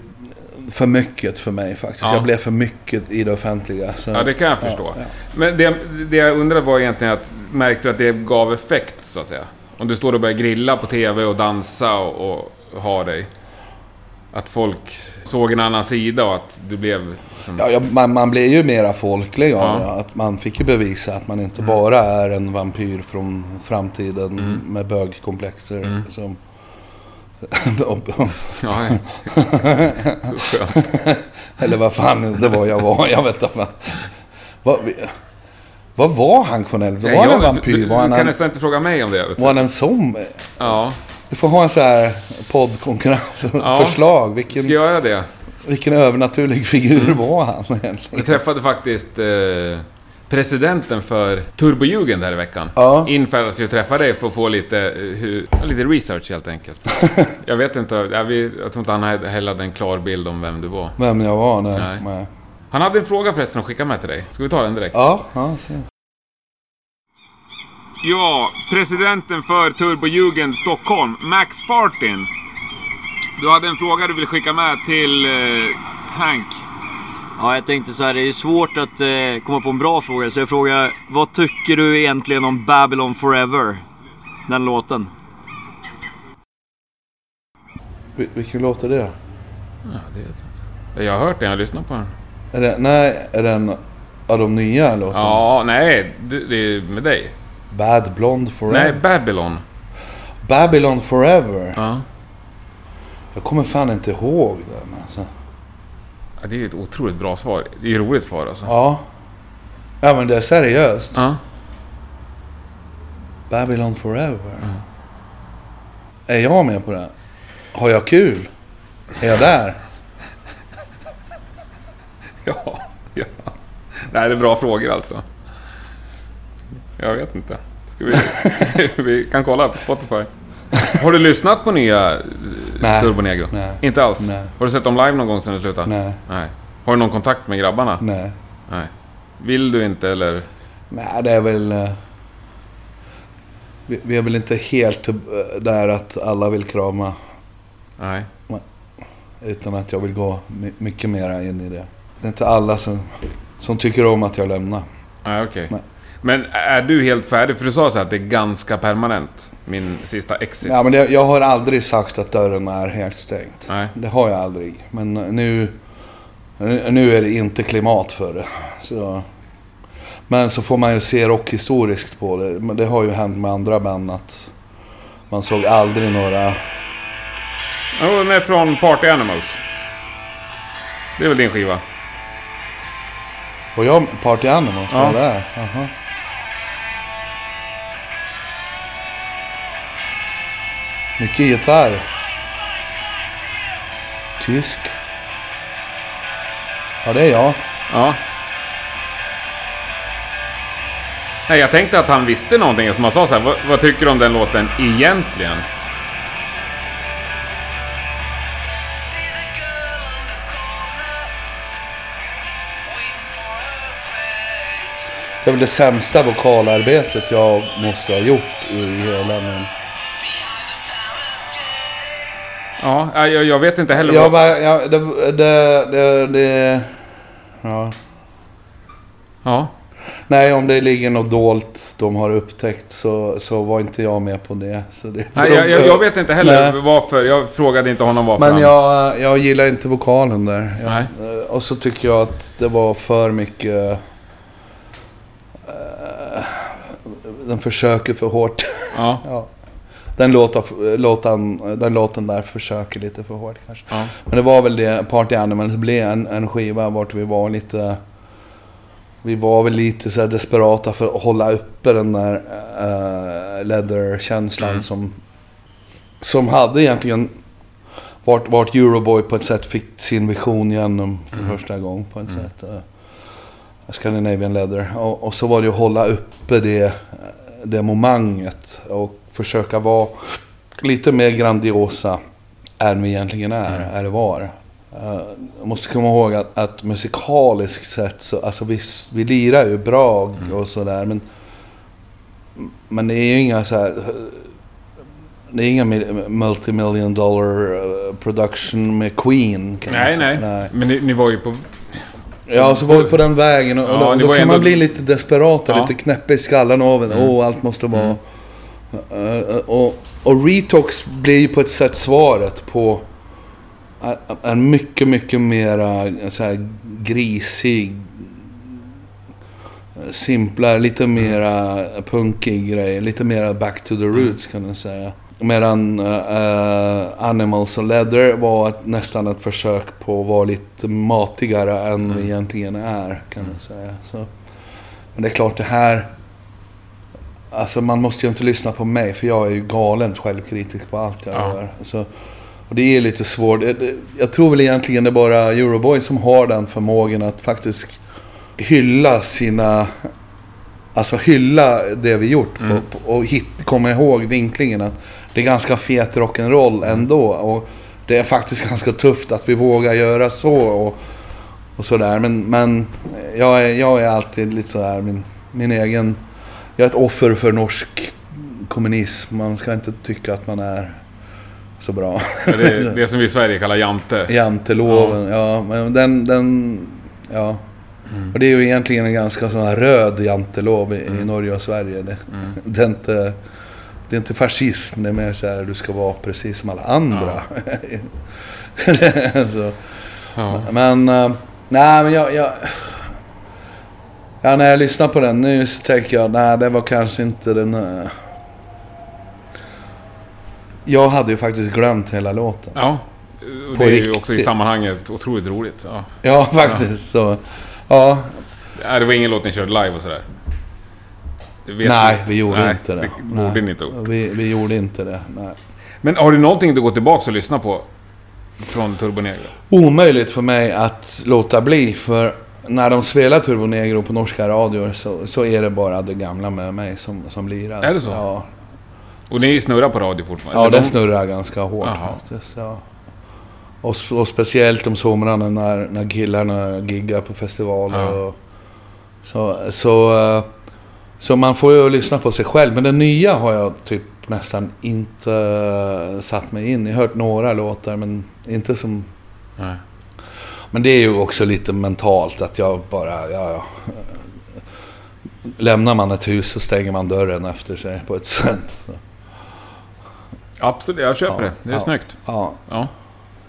för mycket för mig faktiskt. Ja. Jag blev för mycket i det offentliga. Så, ja, det kan jag förstå. Ja. Men det, det jag undrade var egentligen att... Märkte du att det gav effekt, så att säga? Om du står och börjar grilla på TV och dansa och, och ha dig. Att folk såg en annan sida och att du blev... Som, Ja, ja, man, man blir ju mera folklig Ja. det. Att man fick ju bevisa att man inte bara är en vampyr från framtiden Mm. med bögkomplexer. Som, och- (laughs) och- ja, eller vad fan det var jag var. Jag vet inte. Vad, var han Cornelius? Var han en vampyr? Du, Var han du kan en, nästan inte fråga mig om det. Vet du. var han en zombie? Ja, Vi får ha en sån här poddkonkurrens. Ja. Förslag. ska Vilken, jag göra det? vilken övernaturlig figur var han egentligen? Jag träffade faktiskt eh, presidenten för Turbojugend här i veckan. Ja. Ju att träffa dig för att få lite, eh, hur, lite research helt enkelt. (laughs) jag vet inte, jag, vi, jag tror inte han hade- heller hade en klar bild om vem du var. Vem jag var? Nej. Nej. Nej. Han hade en fråga förresten att skicka med till dig. Ska vi ta den direkt? Ja, ja, så. Ja, presidenten för Turbojugend Stockholm, Max Fartin. Du hade en fråga du ville skicka med till eh, Hank. Ja, jag tänkte så här, det är svårt att eh, komma på en bra fråga. Så jag frågar, vad tycker du egentligen om Babylon Forever? Den låten. Vil- Vilken låt är det? Ja, det vet jag inte. Jag har hört den, jag har lyssnat på den. Är det, nej, är det en av de nya låtarna? Ja, nej, det är med dig. Bad Blonde Forever? Nej, Babylon. Babylon Forever? Ja. Jag kommer fan inte ihåg det. Men alltså. Ja, Det är ju ett otroligt bra svar. Det är ett roligt svar alltså. Ja. Ja men det är seriöst. Ja. Babylon Forever. Är jag med på det? Har jag kul? Är jag där? (laughs) Ja, ja. Det här är bra frågor alltså. Jag vet inte. Ska vi... (laughs) vi kan kolla på Spotify. Har du lyssnat på nya eh, Nej. Turbo Negro? Nej. Inte alls? Nej. Har du sett dem live någon gång sedan du slutade? Nej. Nej. Har du någon kontakt med grabbarna? Nej. Nej. Vill du inte eller? Nej, det är väl... eh, Vi, vi är väl inte helt eh, där att alla vill krama. Nej. Utan att jag vill gå my- mycket mer in i det. Det är inte alla som, som tycker om att jag lämnar. Nej, okej. Nej. Men är du helt färdig? För du sa så här att det är ganska permanent. Min sista exit. Ja, men det, jag har aldrig sagt att dörren är helt stängd. Nej. Det har jag aldrig. Men nu, nu är det inte klimat för det. Så. Men så får man ju se rockhistoriskt på det. Men det har ju hänt med andra band att man såg aldrig några... Ja, Den är från Party Animals. Det är väl din skiva? Och jag Party Animals, Ja. det är? Aha. Mycket gitarr. Tysk. Ja, det är jag. Ja. Nej, jag tänkte att han visste någonting som han sa så här. Vad, vad tycker du om den låten egentligen? Det är väl det sämsta vokalarbetet jag måste ha gjort i hela min... Ja, jag, jag vet inte heller. Ja, men, ja, det, det, det, det... Ja. Ja. Nej, om det ligger något dolt de har upptäckt så, så var inte jag med på det. Så det Nej, jag, jag, jag vet inte heller Nej. varför. Jag frågade inte honom varför Men jag, jag gillar inte vokalen där. Jag, Nej. eh, Och så tycker jag att det var för mycket... eh, den försöker för hårt. Ja. (laughs) ja. Den, låta, låten, den låten där försöker lite för hårt kanske. ja. Men det var väl det, Party Animals blev en, en skiva vart vi var lite... Vi var väl lite så desperata för att hålla uppe den där uh, leather-känslan Mm. som... Som hade egentligen... Vart, vart Euroboy på ett sätt fick sin vision igenom för Mm. första gången på ett sätt. Scandinavian Leather. Och, och så var det att hålla uppe det, det momentet. Och försöka vara lite mer grandiosa än vi egentligen är, eller var. Uh, jag måste komma ihåg att, att musikaliskt sett så, alltså vi, vi lirar ju bra och sådär men... Men det är ju inga så här. Det är inga mil- multimillion dollar eh, production med Queen Nej, säga. nej, Men ni, ni var ju på... Ja, så var vi på den vägen och, Ja, och då var kan ändå- man bli lite desperat och Ja. lite knäpp i skallen av en. Mm. Åh, allt måste vara... Eh, och, och Retox blir ju på ett sätt svaret på en- en mycket, mycket mera så här, grisig, simplare, lite mera punkig grej. Lite mera back to the roots kan man säga. Medan eh, Animals och Leather var ett, nästan ett försök på att vara lite matigare än vi egentligen är, kan man säga. Så, men det är klart, det här... Alltså man måste ju inte lyssna på mig, för jag är ju galet självkritisk på allt jag Ja. gör. Så, och det är lite svårt. Det- det- Jag tror väl egentligen det är bara Euroboy som har den förmågan att faktiskt hylla sina... Alltså hylla det vi gjort Mm. på, på, och hit, komma ihåg vinklingen att det är ganska fet rock'n'roll ändå. Och det är faktiskt (laughs) ganska tufft att vi vågar göra så och, och sådär. Men, men jag, är, jag är alltid lite sådär min, min egen... Jag är ett offer för norsk kommunism. Man ska inte tycka att man är så bra. Det, är (laughs) det som vi i Sverige kallar jante. Janteloven, ja. men den, den... Ja. Och det är ju egentligen en ganska sån här röd jantelov i, i Norge och Sverige. Det, (laughs) det, är inte, det är inte fascism, det är mer så här du ska vara precis som alla andra. (laughs) så, Ja. men, eh, nej men jag, jag... Ja, när jag lyssnar på den nu så tänker jag, nej det var kanske inte den... eh, Jag hade ju faktiskt glömt hela låten. Ja. På det är ju också i sammanhanget otroligt roligt. Ja. Ja, faktiskt så. Ja, det var ingen låt ni körde live och sådär? Det nej vi gjorde Nej, inte det. Det borde nej. ni inte gjort. Vi, vi gjorde inte det, nej. Men har du någonting du går tillbaka och lyssnar på? Från Turbo Negro? Omöjligt för mig att låta bli, för när de spelar Turbo Negro på norska radior så, så är det bara det gamla med mig som, som lirar. Är det så? Ja. Och ni snurrar på radio fortfarande? Ja, den de- snurrar ganska hårt Jaha. faktiskt. Ja. Och, och speciellt om somrarna när, när killarna giggar på festivaler. Ja. Så, så, eh, så man får ju lyssna på sig själv. Men det nya har jag typ nästan inte eh, satt mig in i. Jag har hört några låtar men inte som... Nej. Men det är ju också lite mentalt att jag bara... Ja, ja. Lämnar man ett hus så stänger man dörren efter sig på ett sätt. Så, Absolut, jag köper Ja, det. Det är ja. snyggt. ja. Ja.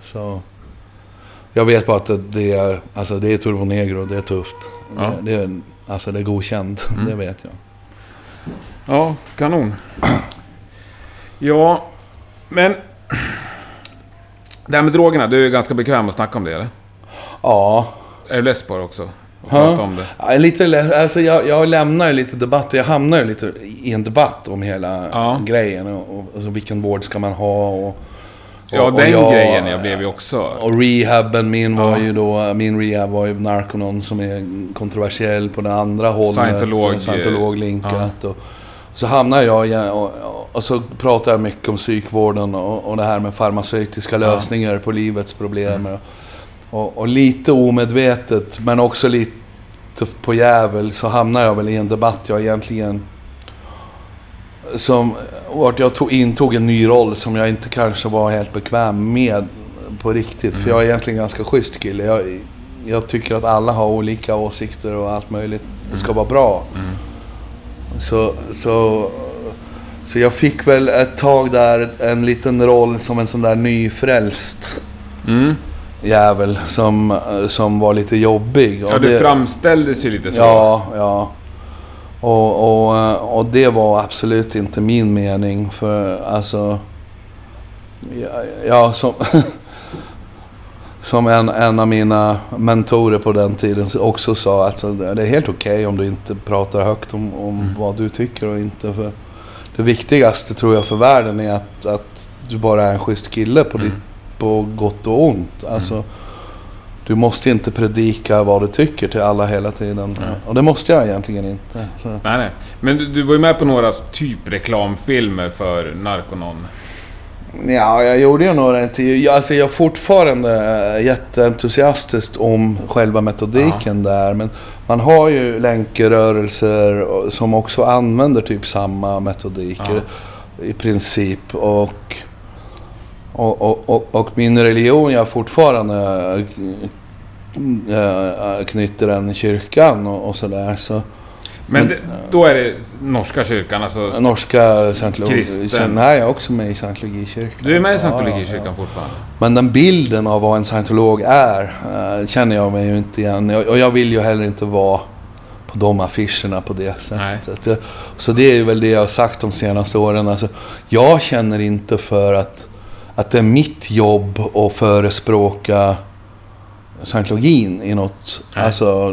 Så... Jag vet bara att det- är, alltså det är Turbo Negro, det är tufft. Ja. Mm. Det, det är, alltså det är godkänt, det vet jag. Ja, kanon. Ja, men... Det här med drogerna, du är ganska bekväm att snacka om det eller? Ja, Är du less på det också? Ja. prata om det? är lite, alltså jag, jag lämnar ju lite debatt, jag hamnar ju lite i en debatt om hela Ja. grejen. Och, och, alltså vilken vård ska man ha och... och Ja, och den jag- grejen jag blev ju också... Och rehaben min var Ja. ju då, min rehab var ju Narconon som är kontroversiell på det andra hållet. Scientolog- Scientolog-linkat. Och, så hamnar jag igen och, och, så pratar jag mycket om psykvården och, och det här med farmaceutiska lösningar på livets problem. Mm. Och, och lite omedvetet, men också lite på jävel, så hamnar jag väl i en debatt jag egentligen... Som... Vart jag tog, intog en ny roll som jag inte kanske var helt bekväm med på riktigt. För jag är egentligen ganska schysst kille. Jag, jag tycker att alla har olika åsikter och allt möjligt. Det ska vara bra. Så, så, så jag fick väl ett tag där en liten roll som en sån där nyfrälst Mm. jävel som, som var lite jobbig. Ja, du det- framställdes ju lite så. Ja, ja. Och, och, och det var absolut inte min mening. För alltså... Ja, ja som... (laughs) Som en, en av mina mentorer på den tiden också sa att det är helt okej om du inte pratar högt om, om vad du tycker och inte. För det viktigaste tror jag för världen är att, att du bara är en schysst kille på, ditt, på gott och ont. Alltså, du måste inte predika vad du tycker till alla hela tiden. Och det måste jag egentligen inte. Så. Nej, nej. Men du, du var ju med på några typ reklamfilmer för Narconon. Ja, jag gjorde ju några intervjuer. Jag- Alltså jag är fortfarande eh, jätteentusiastisk om själva metodiken där. Men man har ju länkrörelser som också använder typ samma metodiker i princip. Och, och, och, och, och min religion, jag fortfarande äh, knyter den i kyrkan och, och sådär. Så Men, Men- då är det norska kyrkan, alltså... norska scientologi... Nej, jag är också med i scientologikyrkan. Du är med i Ja, scientologikyrkan ja, ja. fortfarande? Men den bilden av vad en scientolog är eh, känner jag mig ju inte igen. Och och jag vill ju heller inte vara på de affischerna på det sättet. Jag- Så det är ju väl det jag har sagt de senaste åren. Alltså, jag känner inte för att, att det är mitt jobb att förespråka scientologin i något... Nej. Alltså,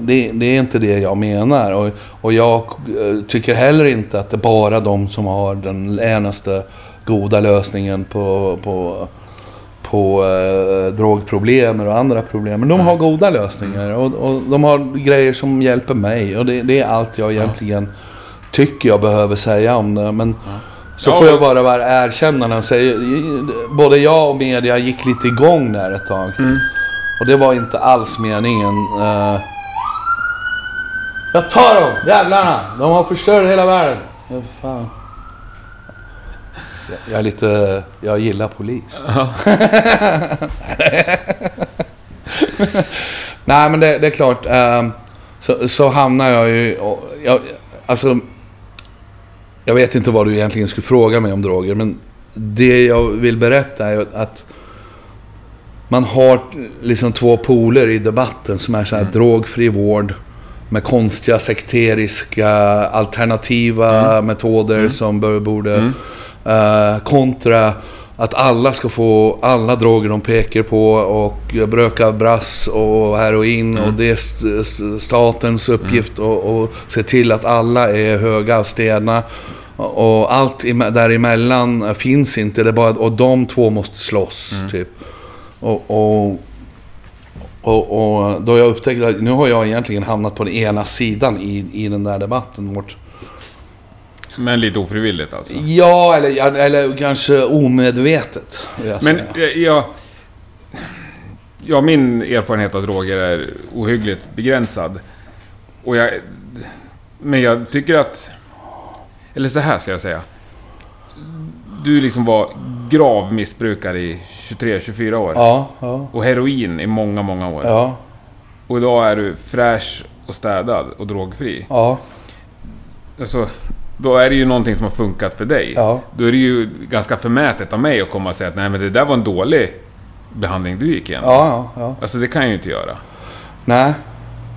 det, det, är inte det jag menar. Och, och jag eh, tycker heller inte att det är bara de som har den enaste goda lösningen på, på, på eh, drogproblem och andra problem. Men de har goda lösningar och, och de har grejer som hjälper mig. Och det, det är allt jag egentligen tycker jag behöver säga om det. Men så Ja, får jag bara vara erkännande och säga... Både jag och media gick lite igång där ett tag. Och det var inte alls meningen. eh. Jag tar dem, jävlarna! De har förstört hela världen. Ja, fan. Jag- är lite... Jag gillar polis. (laughs) Nej men det, det är klart. ehm, så, så hamnar jag ju... och Jag, alltså... Jag vet inte vad du egentligen skulle fråga mig om droger, men det jag vill berätta är att man har liksom två poler i debatten som är så här drogfri vård med konstiga sekteriska alternativa metoder som bör, borde... eh, kontra att alla ska få alla droger de pekar på och bröka brass och heroin och det är st- st- statens uppgift att att se till att alla är höga och stena. Och allt däremellan finns inte, det bara, och de två måste slåss. Typ. Och, och, och, och då jag upptäckt att nu har jag egentligen hamnat på den ena sidan i, i den där debatten. Vart Men lite ofrivilligt alltså. Ja, eller, eller kanske omedvetet. Men eh, jag... Ja, min erfarenhet av droger är ohyggligt begränsad. Och jag... Men jag tycker att... Eller så här ska jag säga. Du liksom var grav missbrukare i 23-24 år. Ja, ja, Och heroin i många, många år. ja, Och idag är du fräsch och städad och drogfri. ja, Alltså, då är det ju någonting som har funkat för dig. ja. Då är det ju ganska förmätet av mig att komma och säga att nej men det där var en dålig behandling du gick igenom. Ja, ja, ja. Alltså det kan jag ju inte göra. Nej,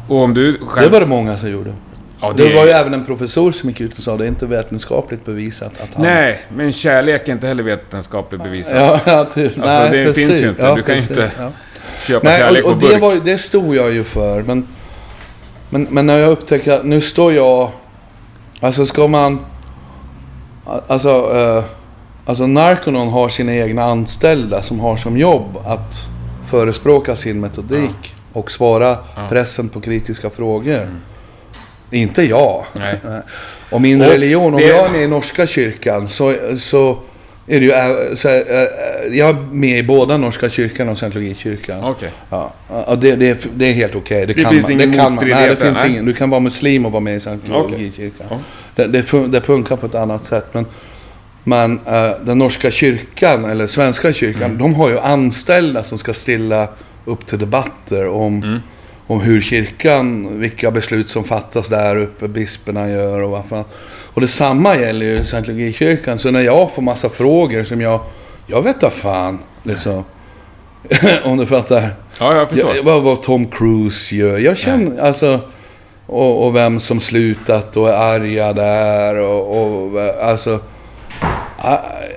Och om du själv... det var det många som gjorde. Ja, Det var ju även en professor som gick ut och sa det är inte vetenskapligt bevisat att han... Nej, men kärlek är inte heller vetenskapligt bevisat. Ja, ja typ. Alltså, Nej, det precis. finns ju inte. Ja, Du kan ju inte Ja. Köpa Nej, kärlek och, och på det, burk. var, ju- det stod jag ju för. Men, men, men när jag upptäckte att nu står jag... Alltså ska man... Alltså, eh, alltså Narconon har sina egna anställda som har som jobb att förespråka sin metodik och svara pressen på kritiska frågor. Inte jag. Nej. Och min Och religion, om det- jag är med i Norska kyrkan så, så är det ju... äh, Så, här, äh, jag är med i båda Norska kyrkan och scientologikyrkan. Okej. Ja, ja, det, det, är- det är helt okej. Det, Det kan finns man, ingen det kan man. Nej, det finns nej. ingen. Du kan vara muslim och vara med i scientologikyrkan. Ja. Det, det, fun- det funkar på ett annat sätt. Men, men eh, den norska kyrkan, eller svenska kyrkan, Mm. de har ju anställda som ska stilla upp till debatter om, Mm. Om hur kyrkan, vilka beslut som fattas där uppe, bisperna gör och vad fan. Och detsamma gäller ju scientologikyrkan. Så när jag får massa frågor som jag, jag vet inte fan, liksom. (laughs) om du fattar. Ja, jag förstår. Ja, vad, vad Tom Cruise gör. Jag känner, alltså... Och, och vem som slutat och är arga där och... och alltså...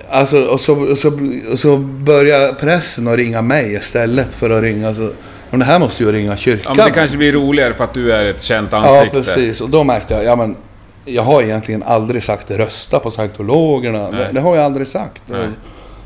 Alltså, och så, och så, och så börjar pressen att ringa mig istället för att ringa... Så, men det här måste ju ringa kyrkan. Ja, men det kanske blir roligare för att du är ett känt Ja, ansikte. precis. Och då märkte jag, ja men... Jag har egentligen aldrig sagt rösta på scientologerna. Nej. Det, det har jag aldrig sagt. Nej.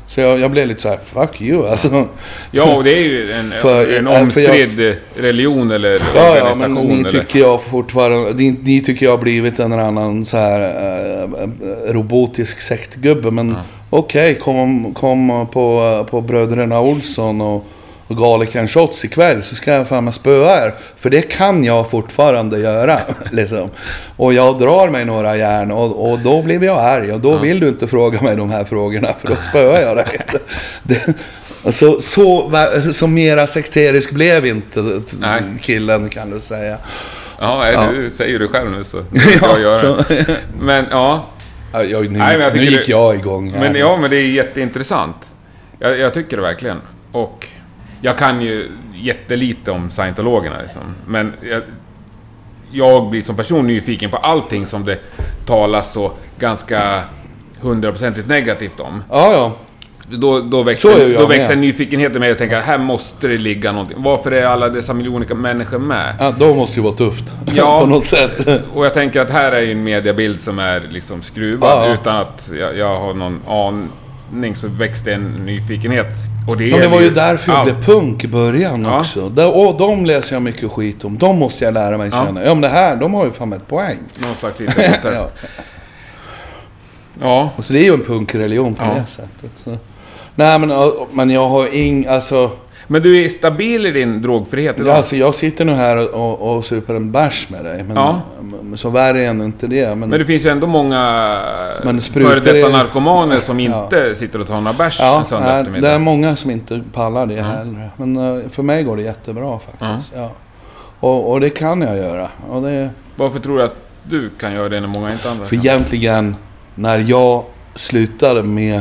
Så jag, jag blev lite så här, fuck you alltså. Ja, och det är ju en, För- en omstridd religion eller Ja, ja, organisation. men ni eller... tycker jag fortfarande... Ni, ni tycker jag har blivit en eller annan så här eh, robotisk sektgubbe. Men okej, kom, kom på, på Bröderna Olsson och, och Gallican Shots ikväll så ska jag fan med spöa er. För det kan jag fortfarande göra. (laughs) liksom. Och jag drar mig några järn och, och då blir jag arg. Och då vill du inte fråga mig de här frågorna för då spöar jag dig. (laughs) det, alltså, så, va- så mera sekterisk blev inte killen kan du säga. Ja, Ja. du säger det själv nu så. (laughs) Ska jag så, Men ja, ja, jag, nu, Nej, men jag nu gick det- jag igång här. men, ja, men det är jätteintressant. Jag, jag tycker det verkligen. Och jag kan ju jättelite om scientologerna liksom. Men jag, jag blir som person nyfiken på allting som det talas så ganska hundraprocentigt negativt om. Ja, ja. Då, då växer, då växer nyfikenheten med och tänker här måste det ligga någonting. Varför är alla dessa miljoner människor med? ja. Då måste det vara tufft. Ja. (laughs) på något sätt. Och jag tänker att här är ju en mediabild som är liksom skruvad Ja, ja. utan att jag, jag har någon aning så växte en nyfikenhet. Och det, Ja, men det var ju därför jag allt. blev punk i början Ja. också. Där, och de läser jag mycket skit om. De måste jag lära mig Ja. känna. Ja, men det här, de har ju fan ett poäng. Någon slags (laughs) liten protest. Ja. ja. Och så det är ju en punkreligion på Ja. det sättet. Så. Nej, men, ja, men jag har ing... Alltså, Men du är stabil i din drogfrihet idag? alltså, jag sitter nu här och, och, super en bärs med dig. Men, Ja. så värre är ändå inte det. Men, Men det finns ju ändå många före detta narkomaner som (laughs) Ja. inte sitter och tar några bärs Ja, en söndag nej, eftermiddag. det är många som inte pallar det heller. Men eh, för mig går det jättebra faktiskt. Ja. Och, och det kan jag göra. Och det, Varför tror du att du kan göra det när många inte andra för kan? egentligen, när jag slutade med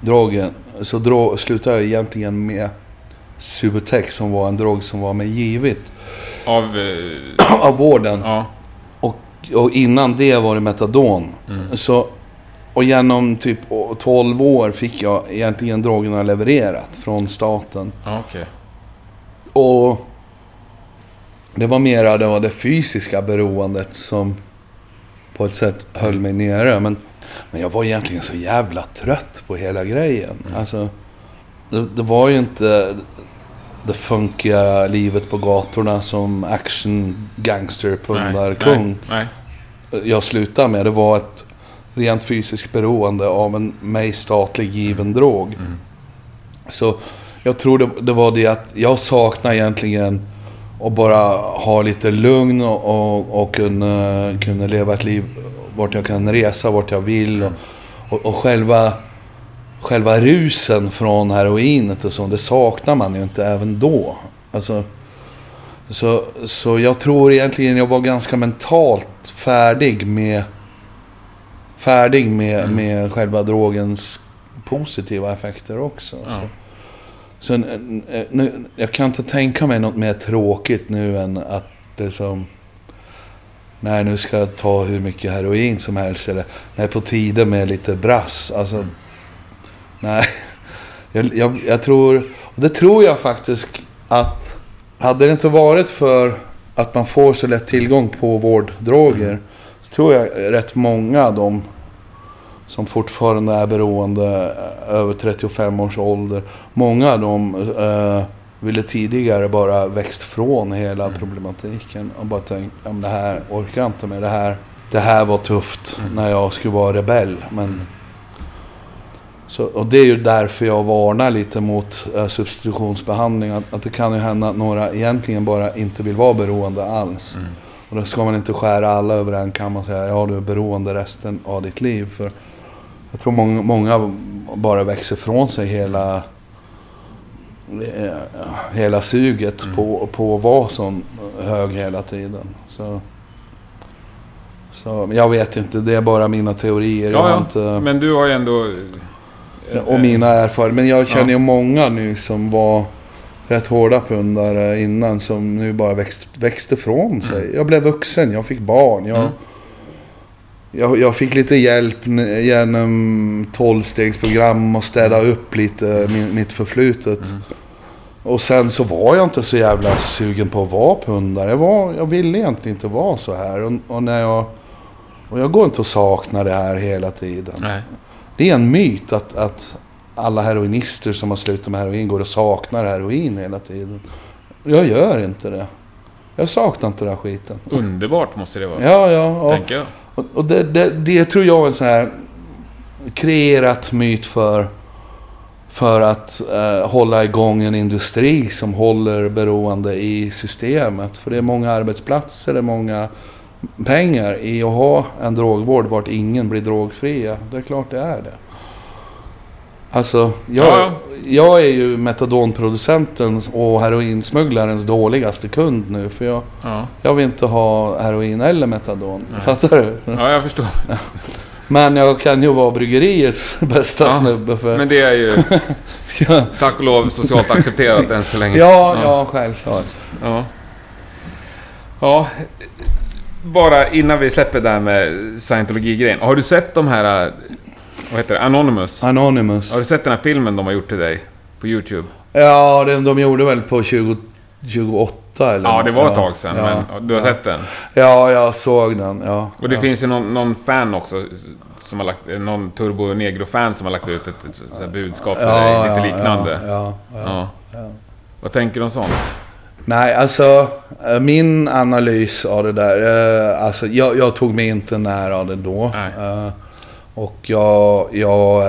drogen, så dro, slutade jag egentligen med Subutex som var en drog som var mig givet Av... Eh, (clears throat) av vården. ja. Och, och innan det var det Metadon. Mm. Så, och genom typ 12 år fick jag egentligen drogerna levererat från staten. Ja, okej. Och det var mera det, var det fysiska beroendet som på ett sätt höll mig nere. Men, men jag var egentligen så jävla trött på hela grejen. Alltså, det, det var ju inte det funkiga livet på gatorna som action gangster Nej, pundarkung Nej, nej. jag slutade med. Det var ett, rent fysiskt beroende av en mig statlig given drog. Så jag tror det, det var det att jag saknar egentligen att bara ha lite lugn och, och, och kunna, kunna leva ett liv vart jag kan resa vart jag vill. Och, och, och själva, själva rusen från heroinet och så, det saknar man ju inte även då. Alltså, så, så jag tror egentligen jag var ganska mentalt färdig med färdig med, med själva drogens positiva effekter också. Ja. Så, så nu, jag kan inte tänka mig något mer tråkigt nu än att det som... Nej, nu ska jag ta hur mycket heroin som helst. Eller nej, på tiden med lite brass. Alltså, nej. Jag, jag, jag tror... Och det tror jag faktiskt att... Hade det inte varit för att man får så lätt tillgång på vårddroger. Så tror jag rätt många av dem som fortfarande är beroende eh, över 35 års ålder. Många av dem eh, ville tidigare bara växt från hela problematiken och bara tänkt, men det här orkar jag inte med. Det här, det här var tufft när jag skulle vara rebell. Men, så, och det är ju därför jag varnar lite mot eh, substitutionsbehandling. Att, att det kan ju hända att några egentligen bara inte vill vara beroende alls. Och då ska man inte skära alla över en kam och säga ja du är beroende resten av ditt liv. För jag tror många, många bara växer från sig hela eh, hela suget på, på att vara sån hög hela tiden. Så, så jag vet inte, det är bara mina teorier. Ja, ja. inte, Men du har ju ändå... eh, och mina erfarenheter. Men jag känner ju många nu som var rätt hårda pundare innan som nu bara växt, växte från sig. Jag blev vuxen, jag fick barn. Jag, Mm. jag, jag fick lite hjälp genom tolvstegsprogram och städa upp lite min, mitt förflutet. Och sen så var jag inte så jävla sugen på att vara pundare. Jag, var, jag ville egentligen inte vara så här. Och, och, när jag, och jag går inte och saknar det här hela tiden. Nej. Det är en myt att, att alla heroinister som har slutat med heroin går och saknar heroin hela tiden. Jag gör inte det. Jag saknar inte den här skiten. Underbart måste det vara, Ja, ja. Och, tänker jag. och, och det, det, det tror jag är en sån här kreerat myt för, för att eh, hålla igång en industri som håller beroende i systemet. För det är många arbetsplatser, det är många pengar i att ha en drogvård vart ingen blir drogfria. Det är klart det är det. Alltså, jag, Ja, ja. jag är ju metadonproducentens och heroinsmugglarens dåligaste kund nu. För jag, Ja. jag vill inte ha heroin eller metadon. Nej. Fattar du? ja, jag förstår. Men jag kan ju vara bryggeriets (laughs) bästa Ja, snubbe för... Men det är ju (laughs) ja, tack och lov socialt accepterat än så länge. ja, ja, självklart. Ja. Ja. Bara innan vi släpper det här med scientologi-grejen. Har du sett de här... äh, Vad heter det? Anonymous? Anonymous. Har du sett den här filmen de har gjort till dig? På YouTube? Ja, de, de gjorde väl på 20, 28 eller Ja, det var ett tag sedan, ja, men du har ja. sett den? Ja, jag såg den. Ja, Och det ja. finns ju någon, någon fan också, som har lagt, någon Turbo Negro-fan som har lagt ut ett, ett, ett, budskap till dig, lite liknande. Ja, ja, ja. Ja. Vad tänker du om sånt? Nej, alltså eh, min analys av det där. eh, Alltså jag, jag tog mig inte nära det då. Nej. Eh, Och jag, jag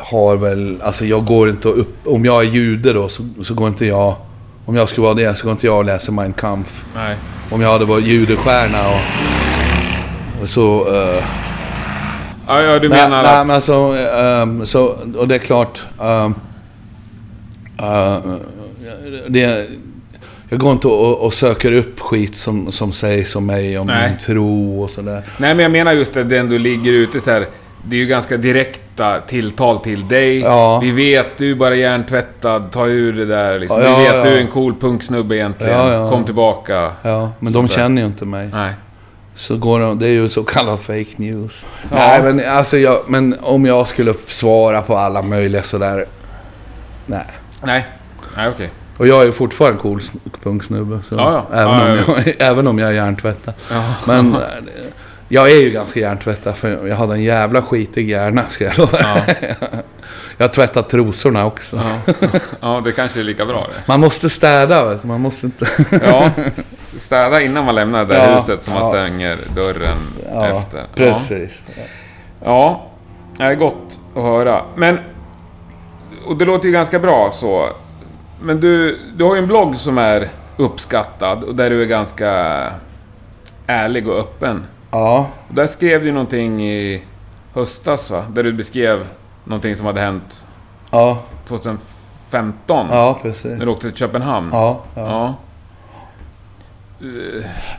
har väl, alltså jag går inte upp, om jag är jude då så, så går inte jag, om jag skulle vara det så går inte jag och läser Mein Kampf. Nej. Om jag hade varit judestjärna och, och så... eh, Ja, ja du nej, menar nej, att... men alltså, ehm, så, och det är klart... ehm, eh, det, jag går inte och, och söker upp skit som, som sägs om mig, om Nej. min tro och sådär. Nej, men jag menar just det, den du ligger ute så här. Det är ju ganska direkta tilltal till dig. Ja. Vi vet, du är bara hjärntvättad, ta ur det där liksom. Ja, Vi vet, ja. du är en cool punksnubbe egentligen. Kom tillbaka. Ja, men de känner ju inte mig. Nej. Så går de, det är ju så kallad fake news. Ja. Nej, men alltså jag, men om jag skulle svara på alla möjliga sådär... Nej. Nej. Nej, okej. Och jag är fortfarande cool punksnubbe. Så Ja, ja. Även, Ja, om ja, Jag, (laughs) även om jag är hjärntvättad. Men (laughs) eh, jag är ju ganska hjärntvättad för jag hade en jävla skitig hjärna ska jag lova. Ja. (laughs) Jag har tvättat trosorna också. Ja. det kanske är lika bra det. Man måste städa vet du. Man måste inte... Ja. Städa innan man lämnar det där huset så man stänger dörren efter. precis. Ja. Ja, det är gott att höra. Men, och det låter ju ganska bra så. Men du, du har ju en blogg som är uppskattad och där du är ganska ärlig och öppen. Ja, där skrev du någonting i höstas va? Där du beskrev någonting som hade hänt ja, 2015. ja precis. När du åkte till Köpenhamn. Ja, ja. Ja.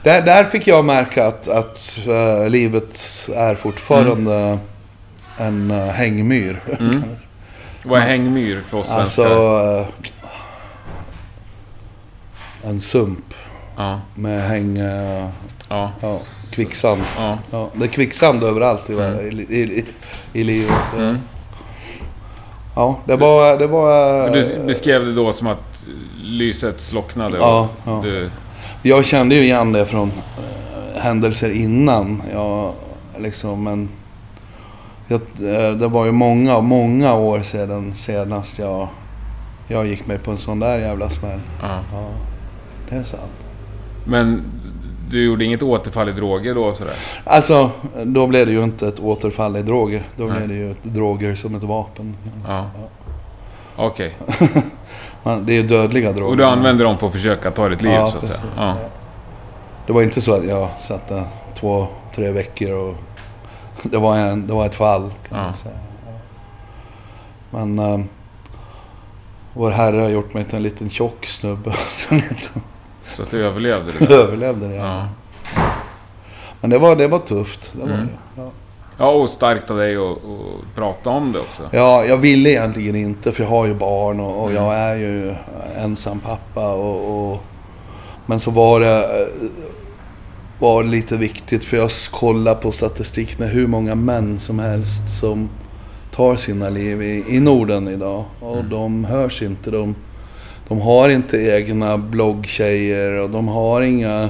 Där, där fick jag märka att, att eh, livet är fortfarande en uh, hängmyr. (laughs) Vad är hängmyr för oss Alltså... svenskar? eh, en sump Ja, med häng... eh, ja, ja, kvicksand. ja. Ja, det är kvicksand överallt i, i, i, i livet. Mm. Ja, det var... Det var Du beskrev det då som att lyset slocknade. Ja, ja. Du, Jag kände ju igen det från eh, händelser innan. Jag, liksom, men... Jag, eh, det var ju många, många år sedan senast jag, jag gick med på en sån där jävla smäll. ja. Ja, det är sant. Men du gjorde inget återfall i droger då sådär? Alltså, då blev det ju inte ett återfall i droger. Då Nej. blev det ju ett droger som ett vapen. Ja. Okej. (laughs) Man- Det är ju dödliga droger. Och du använde dem för att försöka ta ditt liv Ja, så att säga? Ja. Det var inte så att jag satt där två, tre veckor och... (laughs) Det var, en, det var ett fall, kan Ja. man säga. Ja. Men... eh, vår herre har gjort mig till en liten tjock snubbe. (laughs) Så att du överlevde det? där. (laughs) överlevde det. Ja. Men det var, det var tufft. Det var Mm. det. Ja. ja, och starkt av dig att prata om det också. ja, jag ville egentligen inte för jag har ju barn och, och Mm. jag är ju ensam pappa. Och, och, men så var det, eh, var det lite viktigt för jag kollade på statistik med hur många män som helst som tar sina liv i, i Norden idag. Och Mm. de hörs inte. De, de har inte egna bloggtjejer och de har inga,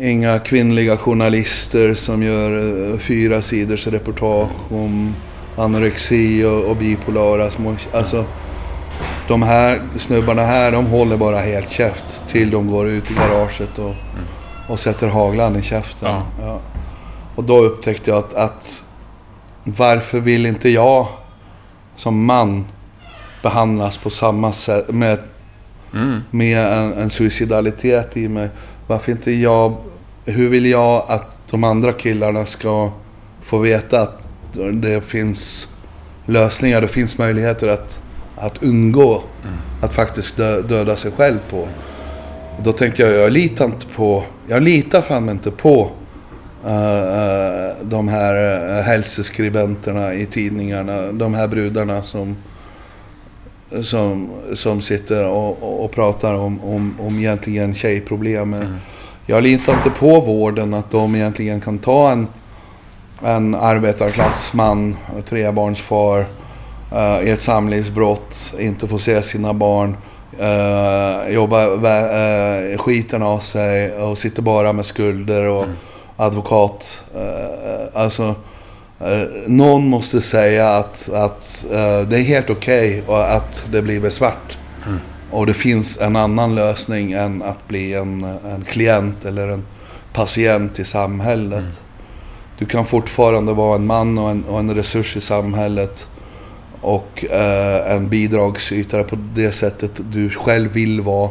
inga kvinnliga journalister som gör eh, fyra sidors reportage om anorexi och, och bipolara små... Alltså, de här snubbarna här, de håller bara helt käft till de går ut i garaget och, och sätter haglan i käften. Ja. Ja. Och då upptäckte jag att, att varför vill inte jag som man behandlas på samma sätt med, Mm. med en, en suicidalitet i mig? Varför inte jag... Hur vill jag att de andra killarna ska få veta att det finns lösningar, det finns möjligheter att, att undgå att faktiskt dö, döda sig själv på. Då tänkte jag, jag litar inte på... Jag litar fan inte på eh, de här uh, hälsoskribenterna i tidningarna. De här brudarna som, som, som sitter och, och, pratar om, om, om egentligen tjejproblem. Jag litar inte på vården att de egentligen kan ta en, en arbetarklassman, trebarnsfar, uh, i ett samlivsbrott, inte få se sina barn, uh, jobba uh, skiten av sig och sitter bara med skulder och advokat. Uh, alltså, uh, någon måste säga att, att uh, det är helt okej och att det blir svart. Och det finns en annan lösning än att bli en, en klient eller en patient i samhället. Du kan fortfarande vara en man och en, och en resurs i samhället. Och eh, en bidragsytare på det sättet du själv vill vara.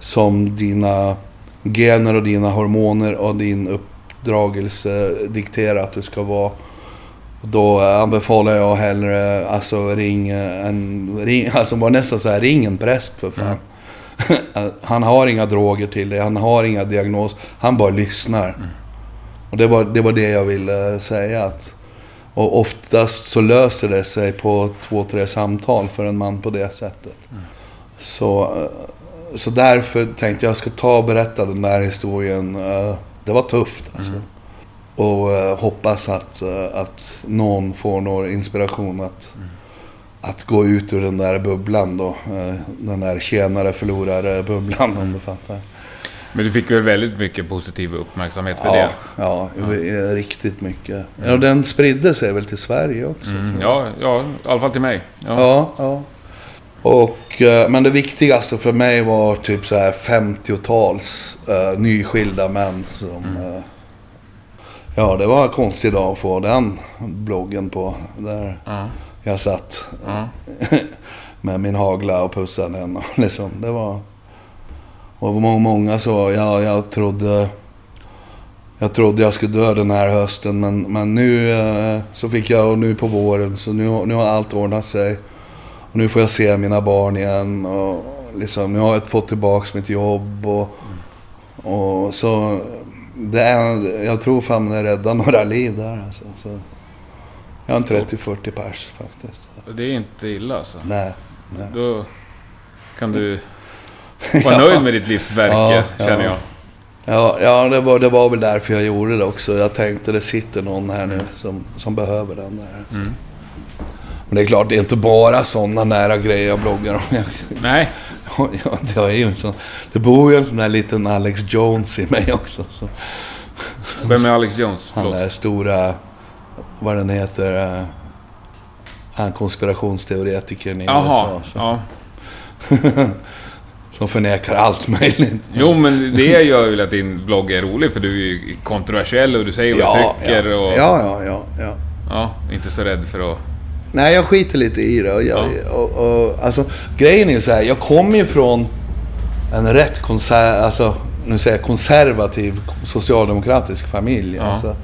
Som dina gener och dina hormoner och din uppdragelse dikterar att du ska vara. Och Då anbefaller jag hellre, alltså ring en, ring, (laughs) alltså var nästan så här, ring en präst för fan. (laughs) han har inga droger till dig, han har inga diagnos, han bara lyssnar. Och det var, det var det jag ville säga. Att, och oftast så löser det sig på två, tre samtal för en man på det sättet. Så, eh, så därför tänkte jag jag ska ta och berätta den där historien. Eh, Det var tufft alltså. Och eh, hoppas att, eh, att någon får någon inspiration att, att gå ut ur den där bubblan då. Eh, Den där tjänare förlorare bubblan om du fattar. Men du fick väl väldigt mycket positiv uppmärksamhet för Ja, det? ja, eh, riktigt mycket. Ja, och den spridde sig väl till Sverige också. Mm, ja, ja, i alla fall till mig. Ja. Ja, ja. Och, men det viktigaste för mig var typ så här 50-tals uh, nyskilda män som... eh, Ja, det var en konstig dag att få den bloggen på. Där Ja. jag satt Ja. (laughs) med min hagla och pussade och (laughs) Liksom. Det var... Och må- många så, ja, jag trodde... Jag trodde jag skulle dö den här hösten men, men nu eh, så fick jag, och nu på våren, så nu, nu har allt ordnat sig. Och nu får jag se mina barn igen och liksom, nu har jag fått tillbaks mitt jobb och, och så... Det är, jag tror fan det räddar några liv där alltså. Så, jag har en 30-40 pers faktiskt. Det är inte illa alltså. Nej, nej. Då kan du (laughs) vara nöjd med ditt livsverke, Ja, känner jag. Ja, ja det, var, det var väl därför jag gjorde det också. Jag tänkte det sitter någon här nu som, som behöver den där. Mm. Men det är klart, det är inte bara sådana nära grejer jag bloggar om. Nej, (laughs) ja, det, är ju en sån, det bor ju en sån där liten Alex Jones i mig också. Så, vem är Alex Jones? han Förlåt. är stora, vad den heter, eh, han konspirationsteoretikern i Jaha, USA. Så, ja. (laughs) Som förnekar allt möjligt. Jo, men det gör ju att din blogg är rolig, för du är ju kontroversiell och du säger vad du ja, tycker ja, och... ja, ja, ja, ja. Ja, inte så rädd för att... Nej, jag skiter lite i det. Och jag, och, och, alltså, grejen är ju så här, jag kommer ju från en rätt konser, alltså, nu säger jag konservativ socialdemokratisk familj. Ja. Alltså.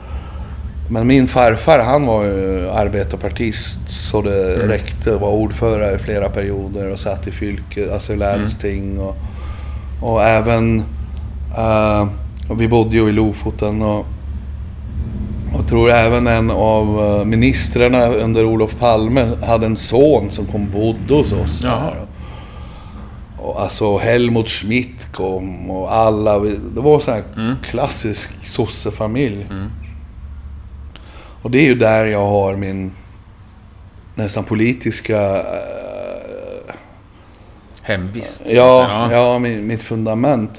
Men min farfar, han var ju arbetarpartist så det Mm. räckte. Var ordförande i flera perioder och satt i fylke, alltså i landsting. Och, och även... eh, och vi bodde ju i Lofoten och tror även en av eh, ministrarna under Olof Palme hade en son som kom och bodde hos oss. Jaha. Och alltså Helmut Schmidt kom och alla. Det var så här Mm. klassisk sossefamilj. Och det är ju där jag har min nästan politiska... eh, Hemvist. Ja, ja min, mitt fundament.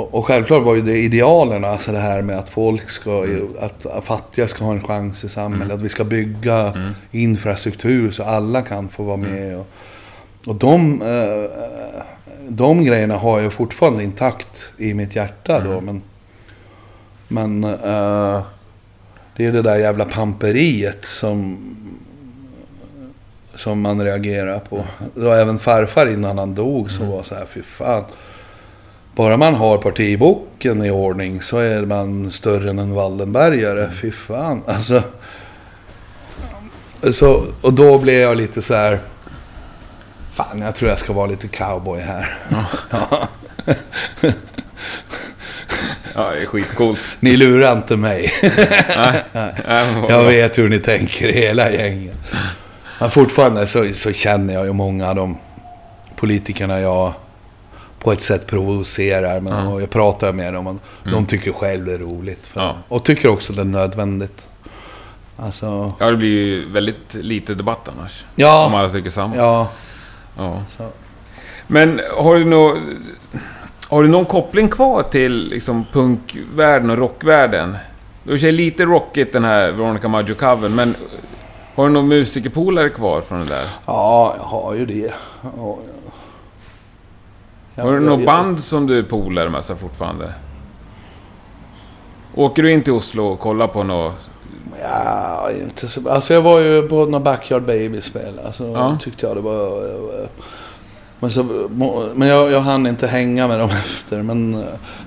Och, och, självklart var ju det idealerna, alltså det här med att folk ska, att, att fattiga ska ha en chans i samhället. Att vi ska bygga infrastruktur så alla kan få vara med. Och, och de, eh, de grejerna har jag fortfarande intakt i mitt hjärta då. Men, men eh, det är det där jävla pamperiet som, som man reagerar på. Det var även farfar innan han dog som var så här, fy fan. Bara man har partiboken i ordning så är man större än en Wallenbergare. Fy fan. Alltså. Så, och då blev jag lite så här. Fan, jag tror jag ska vara lite cowboy här. Ja. (laughs) Ja, det är skitcoolt. Ni lurar inte mig. Nej, Jag vet hur ni tänker, hela gänget. Men fortfarande så, så känner jag ju många av de politikerna jag på ett sätt provocerar. Men och jag pratar med dem och de tycker själv det är roligt. För, Ja. Och tycker också det är nödvändigt. Alltså, Ja, det blir ju väldigt lite debatt annars. Om ja, alla tycker samma. ja. Ja. Så. Men har du nå Har du någon koppling kvar till liksom punkvärlden och rockvärlden? Du kör lite rockigt den här Veronica Maggio-covern, men har du någon musikerpolare kvar från det där? Ja, jag har ju det. Har du något band som du är polare med så här fortfarande? Åker du in till Oslo och kollar på något? Ja, inte så... Alltså jag var ju på några Backyard Baby-spel. Alltså Ja. tyckte jag det var... Men, så, men jag, jag hann inte hänga med dem (laughs) efter. Men eh,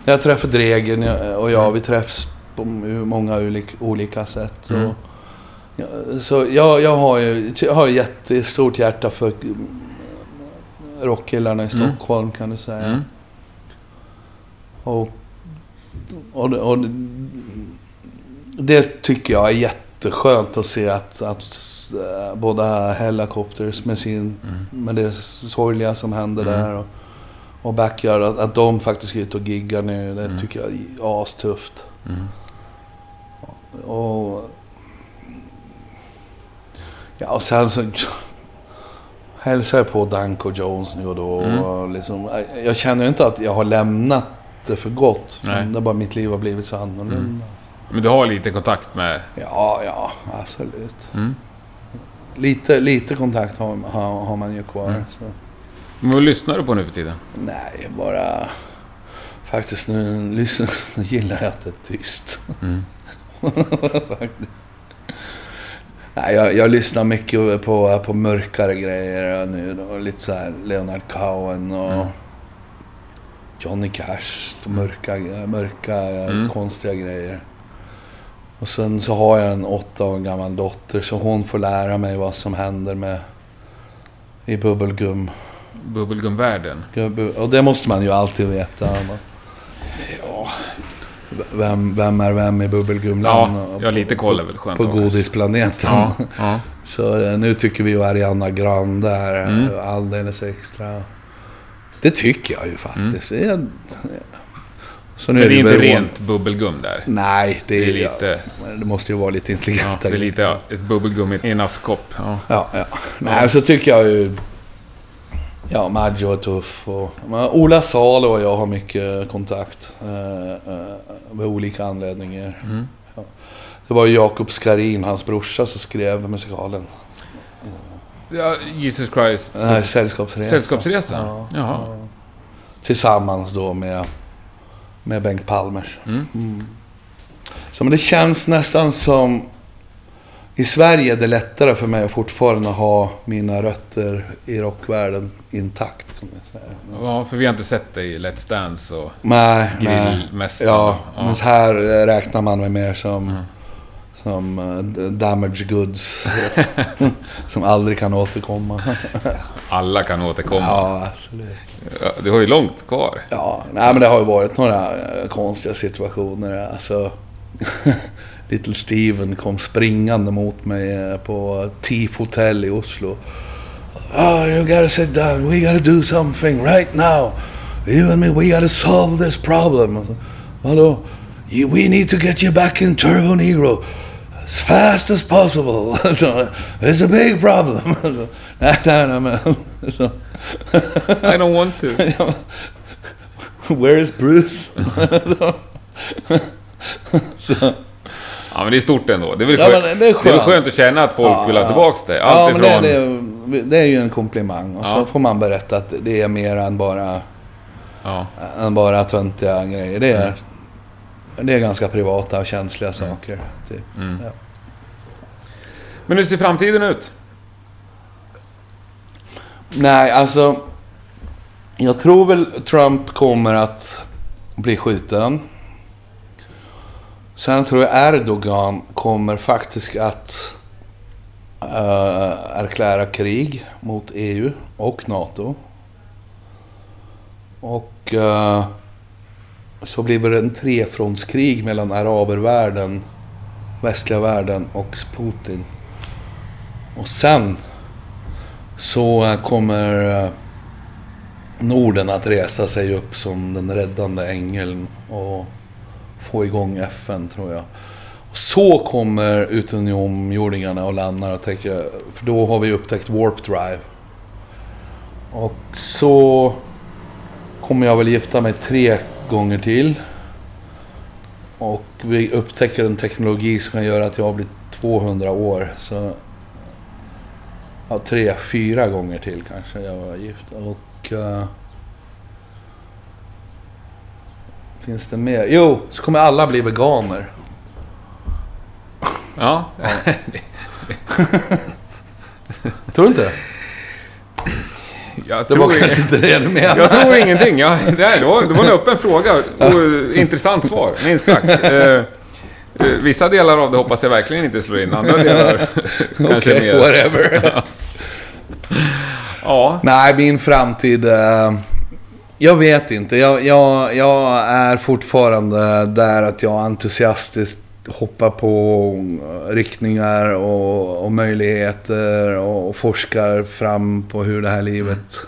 jag träffade Dregen och jag, vi träffs på många olika, sätt. Mm. Och, så jag, jag har ju jag har ett jättestort hjärta för rockkillarna i Mm. Stockholm kan du säga. Mm. Och, och, det- och det- tycker jag är jätteskönt att se att, att äh, båda Hellacopters med, sin, Mm. med det sorgliga som händer Mm. där och, och Backyard, att, att de faktiskt ska ut och gigga nu. Det Mm. tycker jag är astufft. Mm. Och... Ja, och sen så... Hälsar på Danko Jones nu och då. Mm. Och liksom, jag känner inte att jag har lämnat det för gott. Nej. Men det är bara mitt liv har blivit så annorlunda. Mm. Men du har lite kontakt med... Ja, ja, absolut. Mm. Lite, lite kontakt har, har, har man ju kvar. Mm. Så. Men vad lyssnar du på nu för tiden? Nej, bara... Faktiskt nu, lyssna, nu gillar jag att det är tyst. Mm. (laughs) Faktiskt. Nej, jag, jag lyssnar mycket på, på mörkare grejer nu. Då. Lite så här Leonard Cohen och Johnny Cash. Mörka, mörka konstiga grejer. Och sen så har jag en åtta år gammal dotter så hon får lära mig vad som händer med i bubbelgum. Bubbelgumvärlden. Och det måste man ju alltid veta. Ja, vem, vem är vem i bubbelgumland? Ja, ja, lite koll är väl skönt På godisplaneten. Ja, ja. (laughs) Så eh, nu tycker vi ju Ariana Grande är Mm. mm. alldeles extra. Det tycker jag ju faktiskt. Jag, så nu Men det är inte beroende- rent bubbelgum där. Nej, det är, Det är lite- ja, det måste ju vara lite Ja, intelligenta det är lite ja, ett bubbelgum i en askkopp. Ja. Ja, ja. Nej, så tycker jag ju... Ja, Maggio är tuff och... Men Ola Salo och jag har mycket kontakt. Eh, eh, med olika anledningar. Mm. Ja. Det var ju Jakob Skarin, hans brorsa, som skrev musikalen. ja Jesus Christ. Här Sällskapsresan. Sällskapsresan? Ja. Jaha. Tillsammans då med, med Bengt Palmers. Mm. Så men det känns nästan som... I Sverige är det lättare för mig att fortfarande ha mina rötter i rockvärlden intakt. Ja, för vi har inte sett dig i Let's Dance och Nej. Grillmästaren. Ja, Ja. men här räknar man mig mer som, som uh, damage goods. (laughs) som aldrig kan återkomma. (laughs) alla kan återkomma. ja, absolut. Du har ju långt kvar. Ja, nej men det har ju varit några eh, konstiga situationer. Alltså, (laughs) Little Steven kom springande mot mig eh, på TIF Hotel i Oslo. Oh, you gotta sit down. We gotta do something right now. You and me, we gotta solve this problem. Vadå? We need to get you back in Turbo Negro. As fast as possible. (laughs) Så, It's a big problem. (laughs) Så, nej, nej, nej, men... Så, I don't want to. (laughs) Where is Bruce? så, Ja, men det är stort ändå. Det är väl Ja, skönt, men det är det är väl skönt. att känna att folk Ja, vill ha ja. tillbaka ja, Allt men det, ifrån... det, det är ju en komplimang. Och Ja. så får man berätta att det är mer än bara, Ja. än bara töntiga grejer. Det är, det är ganska privata och känsliga saker. Typ. Mm. Ja. Men hur ser framtiden ut? Nej, alltså... Jag tror väl Trump kommer att bli skjuten. Sen tror jag Erdogan kommer faktiskt att uh, erklära krig mot EU och NATO. Och uh, så blir det en trefrontskrig mellan arabervärlden, västliga världen och Putin. Och sen så kommer eh, Norden att resa sig upp som den räddande ängeln och få igång FN, tror jag. Och så kommer utomjordingarna och landar och tänker, för då har vi upptäckt Warp Drive. Och så kommer jag väl gifta mig tre gånger till. Och vi upptäcker en teknologi som kan göra att jag blir 200 år. Så Ja, tre, fyra gånger till kanske jag var gift. Och... uh, finns det mer? Jo, så kommer alla bli veganer. Ja. (laughs) Tror du inte? Jag Det tror, var kanske inte det du menade. jag tror ingenting. Ja, (laughs) det, här, det, var, det var en öppen fråga och intressant svar, minst sagt. Eh, eh, vissa delar av det hoppas jag verkligen inte slår in. Andra delar (laughs) kanske Okej, mer. whatever. Ja, Nej, min framtid... eh, jag vet inte. Jag, jag, jag är fortfarande där att jag entusiastiskt hoppar på riktningar och, och möjligheter och, och forskar fram på hur det här livet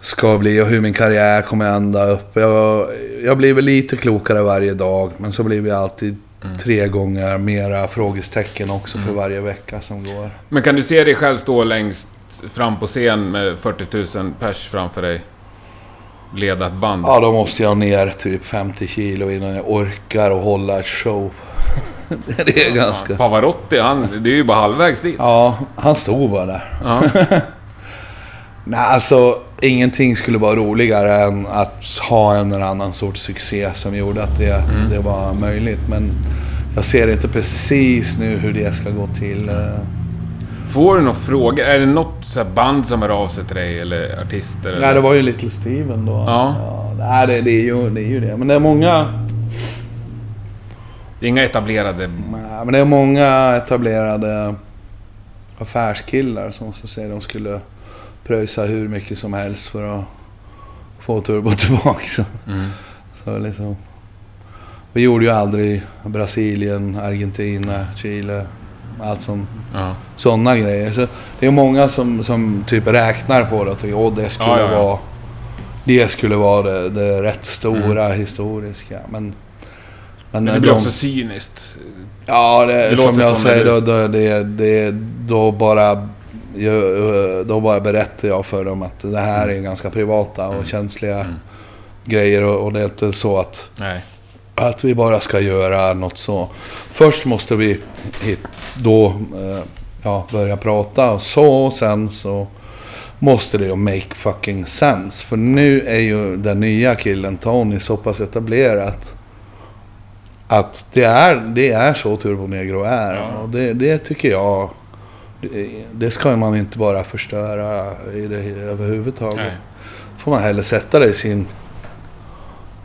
ska bli och hur min karriär kommer ända upp. Jag, jag blir väl lite klokare varje dag, men så blir vi alltid tre gånger mera frågestecken också för varje vecka som går. men kan du se dig själv stå längst fram på scen med 40 000 pers framför dig? Leda ett band? Ja, då måste jag ner typ 50 kilo innan jag orkar och hålla ett show. (laughs) det är ganska... Pavarotti, han, det är ju bara halvvägs dit. Ja, han stod bara där. Ja. (laughs) Nej, alltså ingenting skulle vara roligare än att ha en eller annan sorts succé som gjorde att det, det var möjligt. Men jag ser inte precis nu hur det ska gå till. Får du några frågor? Är det något så här band som hör av sig till dig eller artister? Eller? Nej, det var ju Little Steven då. Ja. nej, det, det, är ju, det är ju det. Men det är många... Det är inga etablerade... Nej, men det är många etablerade affärskillar som så säger de skulle pröjsa hur mycket som helst för att få Turbo tillbaka. Så, Mm. så liksom, vi gjorde ju aldrig Brasilien, Argentina, Chile, allt som Ja. sådana grejer. Så det är många som, som typ räknar på det och tycker att det skulle Ja, ja, vara det skulle vara det, det rätt stora historiska. Men, men, Men det blir de- också cyniskt. Ja, det, Det som jag säger, då, då, det, det, då, bara, då bara berättar jag för dem att det här är ganska privata och känsliga Mm. grejer. Och, och det är inte så att, Nej. Att vi bara ska göra något så. Först måste vi då eh, ja, börja prata och så. Sen så måste det ju make fucking sense. För nu är ju den nya killen Tony så pass etablerat. Att det är, det är så Turbo Negro är. Ja. Och det, det tycker jag... Det, det ska man inte bara förstöra i det överhuvudtaget. Nej. får man hellre sätta det i sin...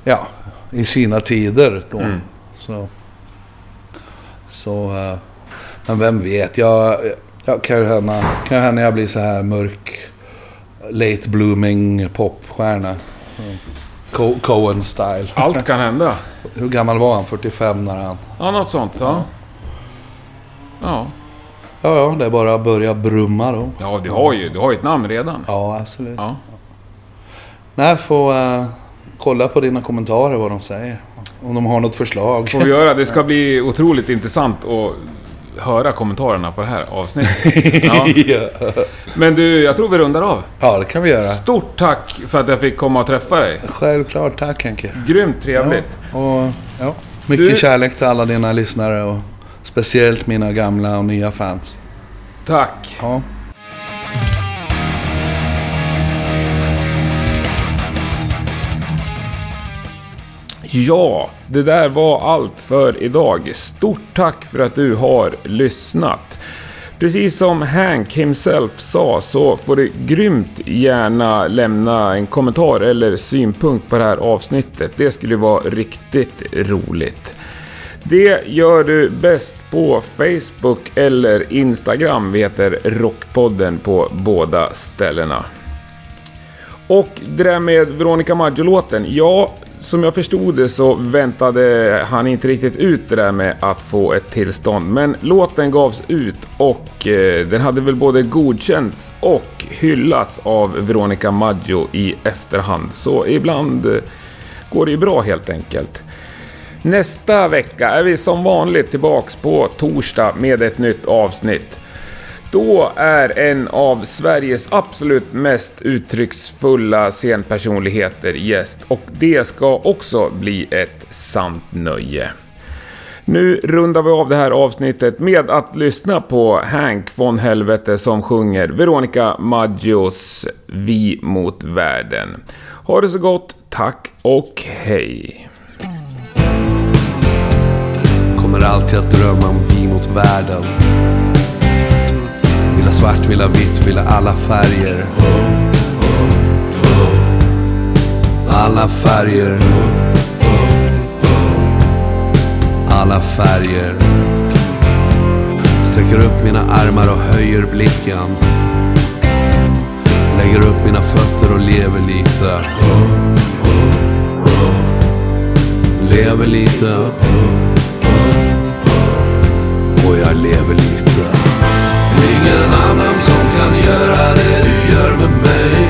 Ja, i sina tider då. Mm. Så... Så... eh, men vem vet, jag... jag kan ju hända, kan hända jag blir så här mörk... Late blooming popstjärna. Co- Cohen-style. Allt kan hända. (laughs) Hur gammal var han? 45 när han... Ja, något sånt. Ja. Ja, Ja, ja, det är bara att börja brumma då. ja du, har ju, du har ju ett namn redan. Ja, absolut. Ja. Nej, får uh, kolla på dina kommentarer vad de säger. Om de har något förslag. Får vi göra. Det ska bli otroligt intressant att höra kommentarerna på det här avsnittet. (laughs) Ja. Men du, jag tror vi rundar av. ja, det kan vi göra. Stort tack för att jag fick komma och träffa dig. Självklart, tack Henke. Grymt trevligt. Ja, och, ja, mycket Du- kärlek till alla dina lyssnare och speciellt mina gamla och nya fans. Tack. Ja. Ja, det där var allt för idag. Stort tack för att du har lyssnat. Precis som Hank himself sa så får du grymt gärna lämna en kommentar eller synpunkt på det här avsnittet. Det skulle vara riktigt roligt. Det gör du bäst på Facebook eller Instagram. Vi heter Rockpodden på båda ställena. Och det där med Veronica Maggio-låten. Ja, som jag förstod det så väntade han inte riktigt ut det där med att få ett tillstånd. Men låten gavs ut och eh, den hade väl både godkänts och hyllats av Veronica Maggio i efterhand. Så ibland eh, går det ju bra helt enkelt. Nästa vecka är vi som vanligt tillbaks på torsdag med ett nytt avsnitt. Då är en av Sveriges absolut mest uttrycksfulla scenpersonligheter gäst och det ska också bli ett sant nöje. Nu rundar vi av det här avsnittet med att lyssna på Hank von Helvete som sjunger Veronica Maggios Vi mot världen. Ha det så gott, tack och hej! Kommer alltid att drömma om vi mot världen vill ha svart, vill ha vitt, vill ha alla färger. Alla färger. Alla färger. Sträcker upp mina armar och höjer blicken. Lägger upp mina fötter och lever lite. Lever lite. Och jag lever lite. Ingen annan som kan göra det du gör med mig.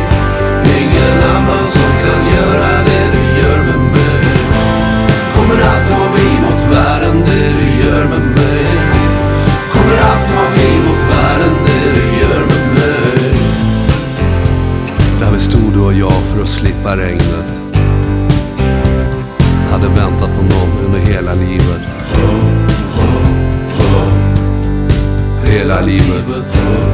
Ingen annan som kan göra det du gör med mig. Kommer alltid vara vi mot världen, det du gör med mig. Kommer alltid vara vi mot världen, det du gör med mig. Där vi stod du och jag för att slippa regnet. Hade väntat på någon under hela livet. Hela livet.